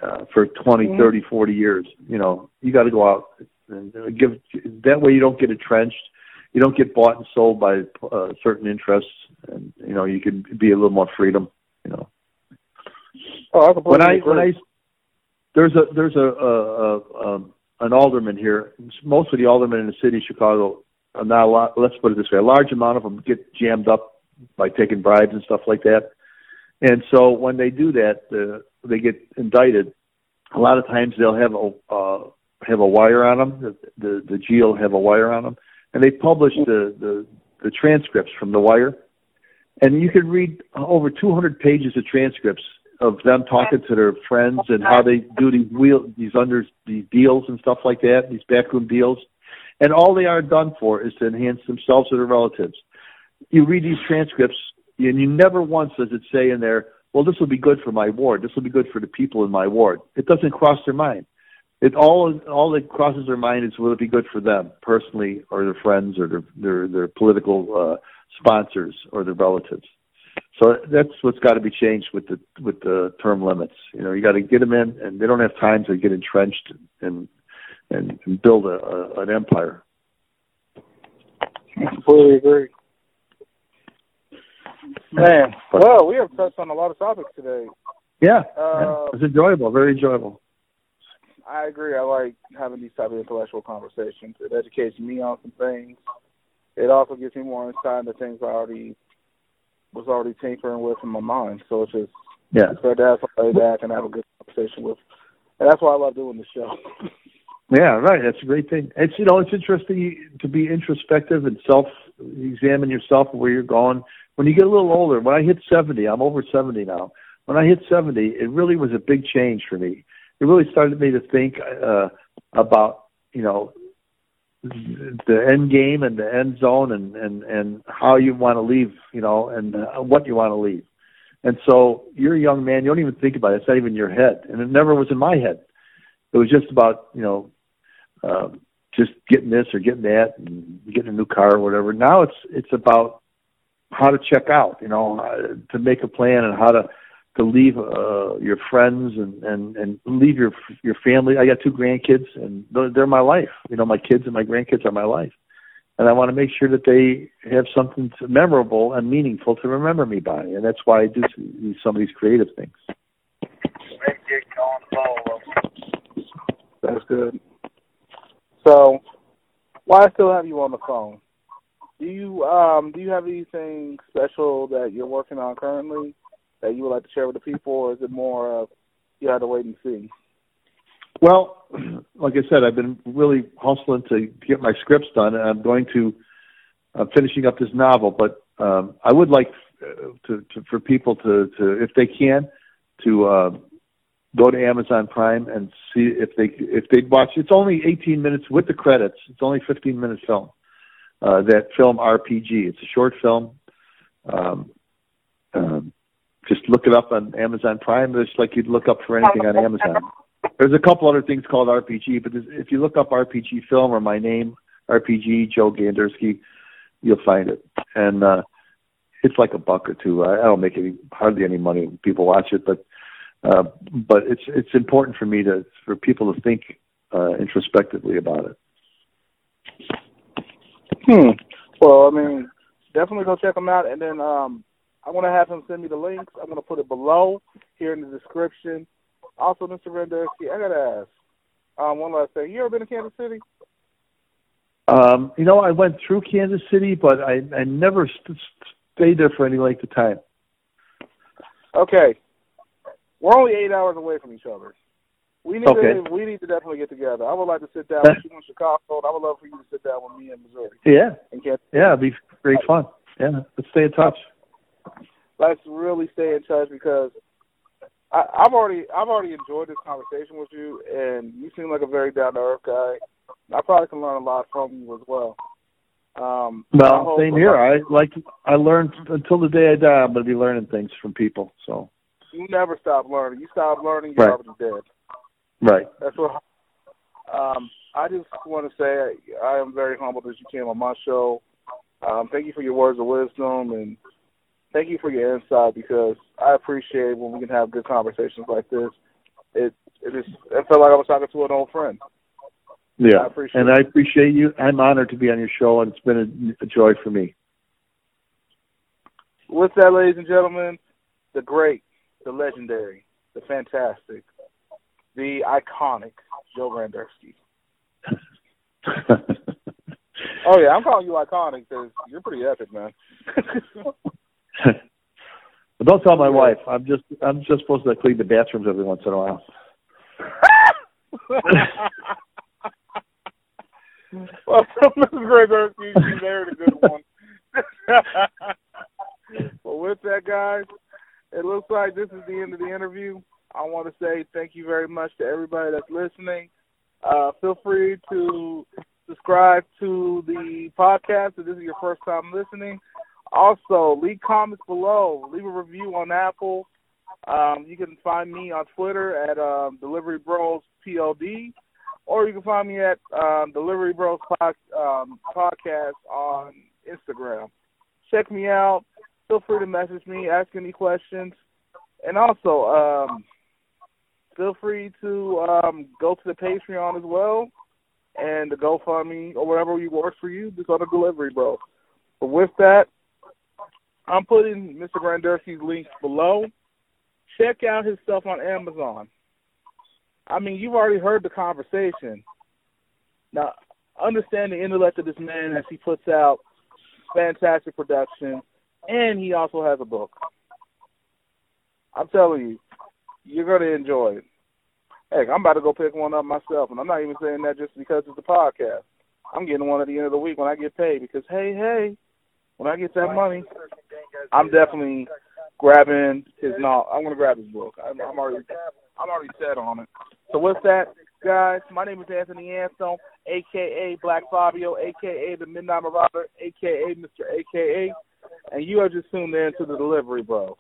uh, for 20, Mhm. 30, 40 years. You know, you got to go out and give. That way, you don't get entrenched. You don't get bought and sold by uh, certain interests, and you know, you can be a little more freedom. You know, Oh, I completely when I when I there's a there's a, a, a um, an alderman here. Most of the aldermen in the city of Chicago are not a lot. Let's put it this way: a large amount of them get jammed up by taking bribes and stuff like that. And so when they do that, uh, they get indicted. A lot of times they'll have a uh, have a wire on them. The the, the G will have a wire on them, and they publish the, the the transcripts from the wire. And you can read over 200 pages of transcripts of them talking to their friends and how they do these wheel these under these deals and stuff like that, these backroom deals. And all they are done for is to enhance themselves or their relatives. You read these transcripts and you never once does it say in there, well, this will be good for my ward. This will be good for the people in my ward. It doesn't cross their mind. It all all that crosses their mind is will it be good for them personally, or their friends, or their their, their political uh, sponsors, or their relatives. So that's what's got to be changed with the with the term limits. You know, you got to get them in, and they don't have time to get entrenched and and, and build a, a, an empire. I completely agree. Man, well, we have touched on a lot of topics today. Yeah, Uh, it's enjoyable, very enjoyable. I agree. I like having these type of intellectual conversations. It educates me on some things. It also gives me more insight into things I already was already tinkering with in my mind. So it's just Yeah, it's better to have somebody I can have a good conversation with. And that's why I love doing the show. yeah, right. That's a great thing. It's you know, it's interesting to be introspective and self examine yourself and where you're going. When you get a little older, when I hit seventy, I'm over seventy now. When I hit seventy, it really was a big change for me. It really started me to think uh, about you know the end game and the end zone and and and how you want to leave, you know, and uh, what you want to leave. And so you're a young man, you don't even think about it. It's not even in your head, and it never was in my head. It was just about you know, um, just getting this or getting that, and getting a new car or whatever. Now it's it's about how to check out, you know, uh, to make a plan and how to to leave uh, your friends and and and leave your your family. I got two grandkids, and they're, they're my life. You know, my kids and my grandkids are my life, and I want to make sure that they have something to, memorable and meaningful to remember me by, and that's why I do some of these creative things. Maybe get on the ball. That's good. So, while I still have you on the phone, do you um do you have anything special that you're working on currently that you would like to share with the people, or is it more of you have to wait and see? Well, like I said, I've been really hustling to get my scripts done, and I'm going to uh, finishing up this novel. But um, I would like uh, to, to for people to, to if they can to uh, go to Amazon Prime and see if they if they watch. It's only 18 minutes with the credits. It's only 15 minute film. Uh, that film RPG. It's a short film. Um, look it up on Amazon Prime. It's like you'd look up for anything on Amazon. There's a couple other things called RPG, but if you look up RPG film or my name, RPG Joe Gandersky, you'll find it. And uh, it's like a buck or two. I, I don't make any hardly any money when people watch it, but uh, but it's it's important for me to for people to think uh, introspectively about it. Hmm. Well, I mean, definitely go check them out, and then um, I want to have him send me the links. I'm going to put it below here in the description. Also, Mr. Gandersky, I got to ask um, one last thing. You ever been to Kansas City? Um, you know, I went through Kansas City, but I I never st- stayed there for any length of time. Okay, we're only eight hours away from each other. We need Okay. to we need to definitely get together. I would like to sit down with you in Chicago. and I would love for you to sit down with me in Missouri Yeah, yeah, it'd be great fun. Yeah, let's stay in touch. Let's really stay in touch because I, I've already I've already enjoyed this conversation with you, and you seem like a very down to earth guy. I probably can learn a lot from you as well. Um, Well, same here. I like I learned until the day I die. I'm going to be learning things from people. So You never stop learning. You stop learning, you're Right. already dead. right. That's what. Um, I just want to say I, I am very humbled that you came on my show. Um, thank you for your words of wisdom and thank you for your insight because I appreciate when we can have good conversations like this. It it is it felt like I was talking to an old friend. Yeah, I appreciate and. I appreciate you. I'm honored to be on your show, and it's been a, a joy for me. With that, ladies and gentlemen, the great, the legendary, the fantastic, the iconic Joe Grandersky. Oh yeah, I'm calling you iconic because you're pretty epic, man. but don't tell my wife. I'm just I'm just supposed to clean the bathrooms every once in a while. well, Mrs. Grandersky, you married a good one. well, with that, guys, it looks like this is the end of the interview. I want to say thank you very much to everybody that's listening. Uh, feel free to subscribe to the podcast if this is your first time listening. Also, leave comments below. Leave a review on Apple. Um, you can find me on Twitter at um, Delivery Bros PLD, or you can find me at um, Delivery Bros pod, um, Podcast on Instagram. Check me out. Feel free to message me, ask any questions, and also um, feel free to um, go to the Patreon as well and the GoFundMe or whatever works for you. Just on the Delivery Bros. But with that, I'm putting Mr. Grandersky's links below. Check out his stuff on Amazon. I mean, you've already heard the conversation. Now, understand the intellect of this man as he puts out fantastic production, and he also has a book. I'm telling you, you're going to enjoy it. Heck, I'm about to go pick one up myself, and I'm not even saying that just because it's a podcast. I'm getting one at the end of the week when I get paid because, hey, hey, when I get that money, I'm definitely grabbing his no. I'm gonna grab his book. I'm, I'm already I'm already set on it. So what's that, guys, my name is Anthony Anselm, aka Black Fabio, aka the Midnight Marauder, aka Mr. AKA, and you are just tuned in to the Delivery Bros.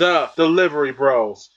The Delivery Bros.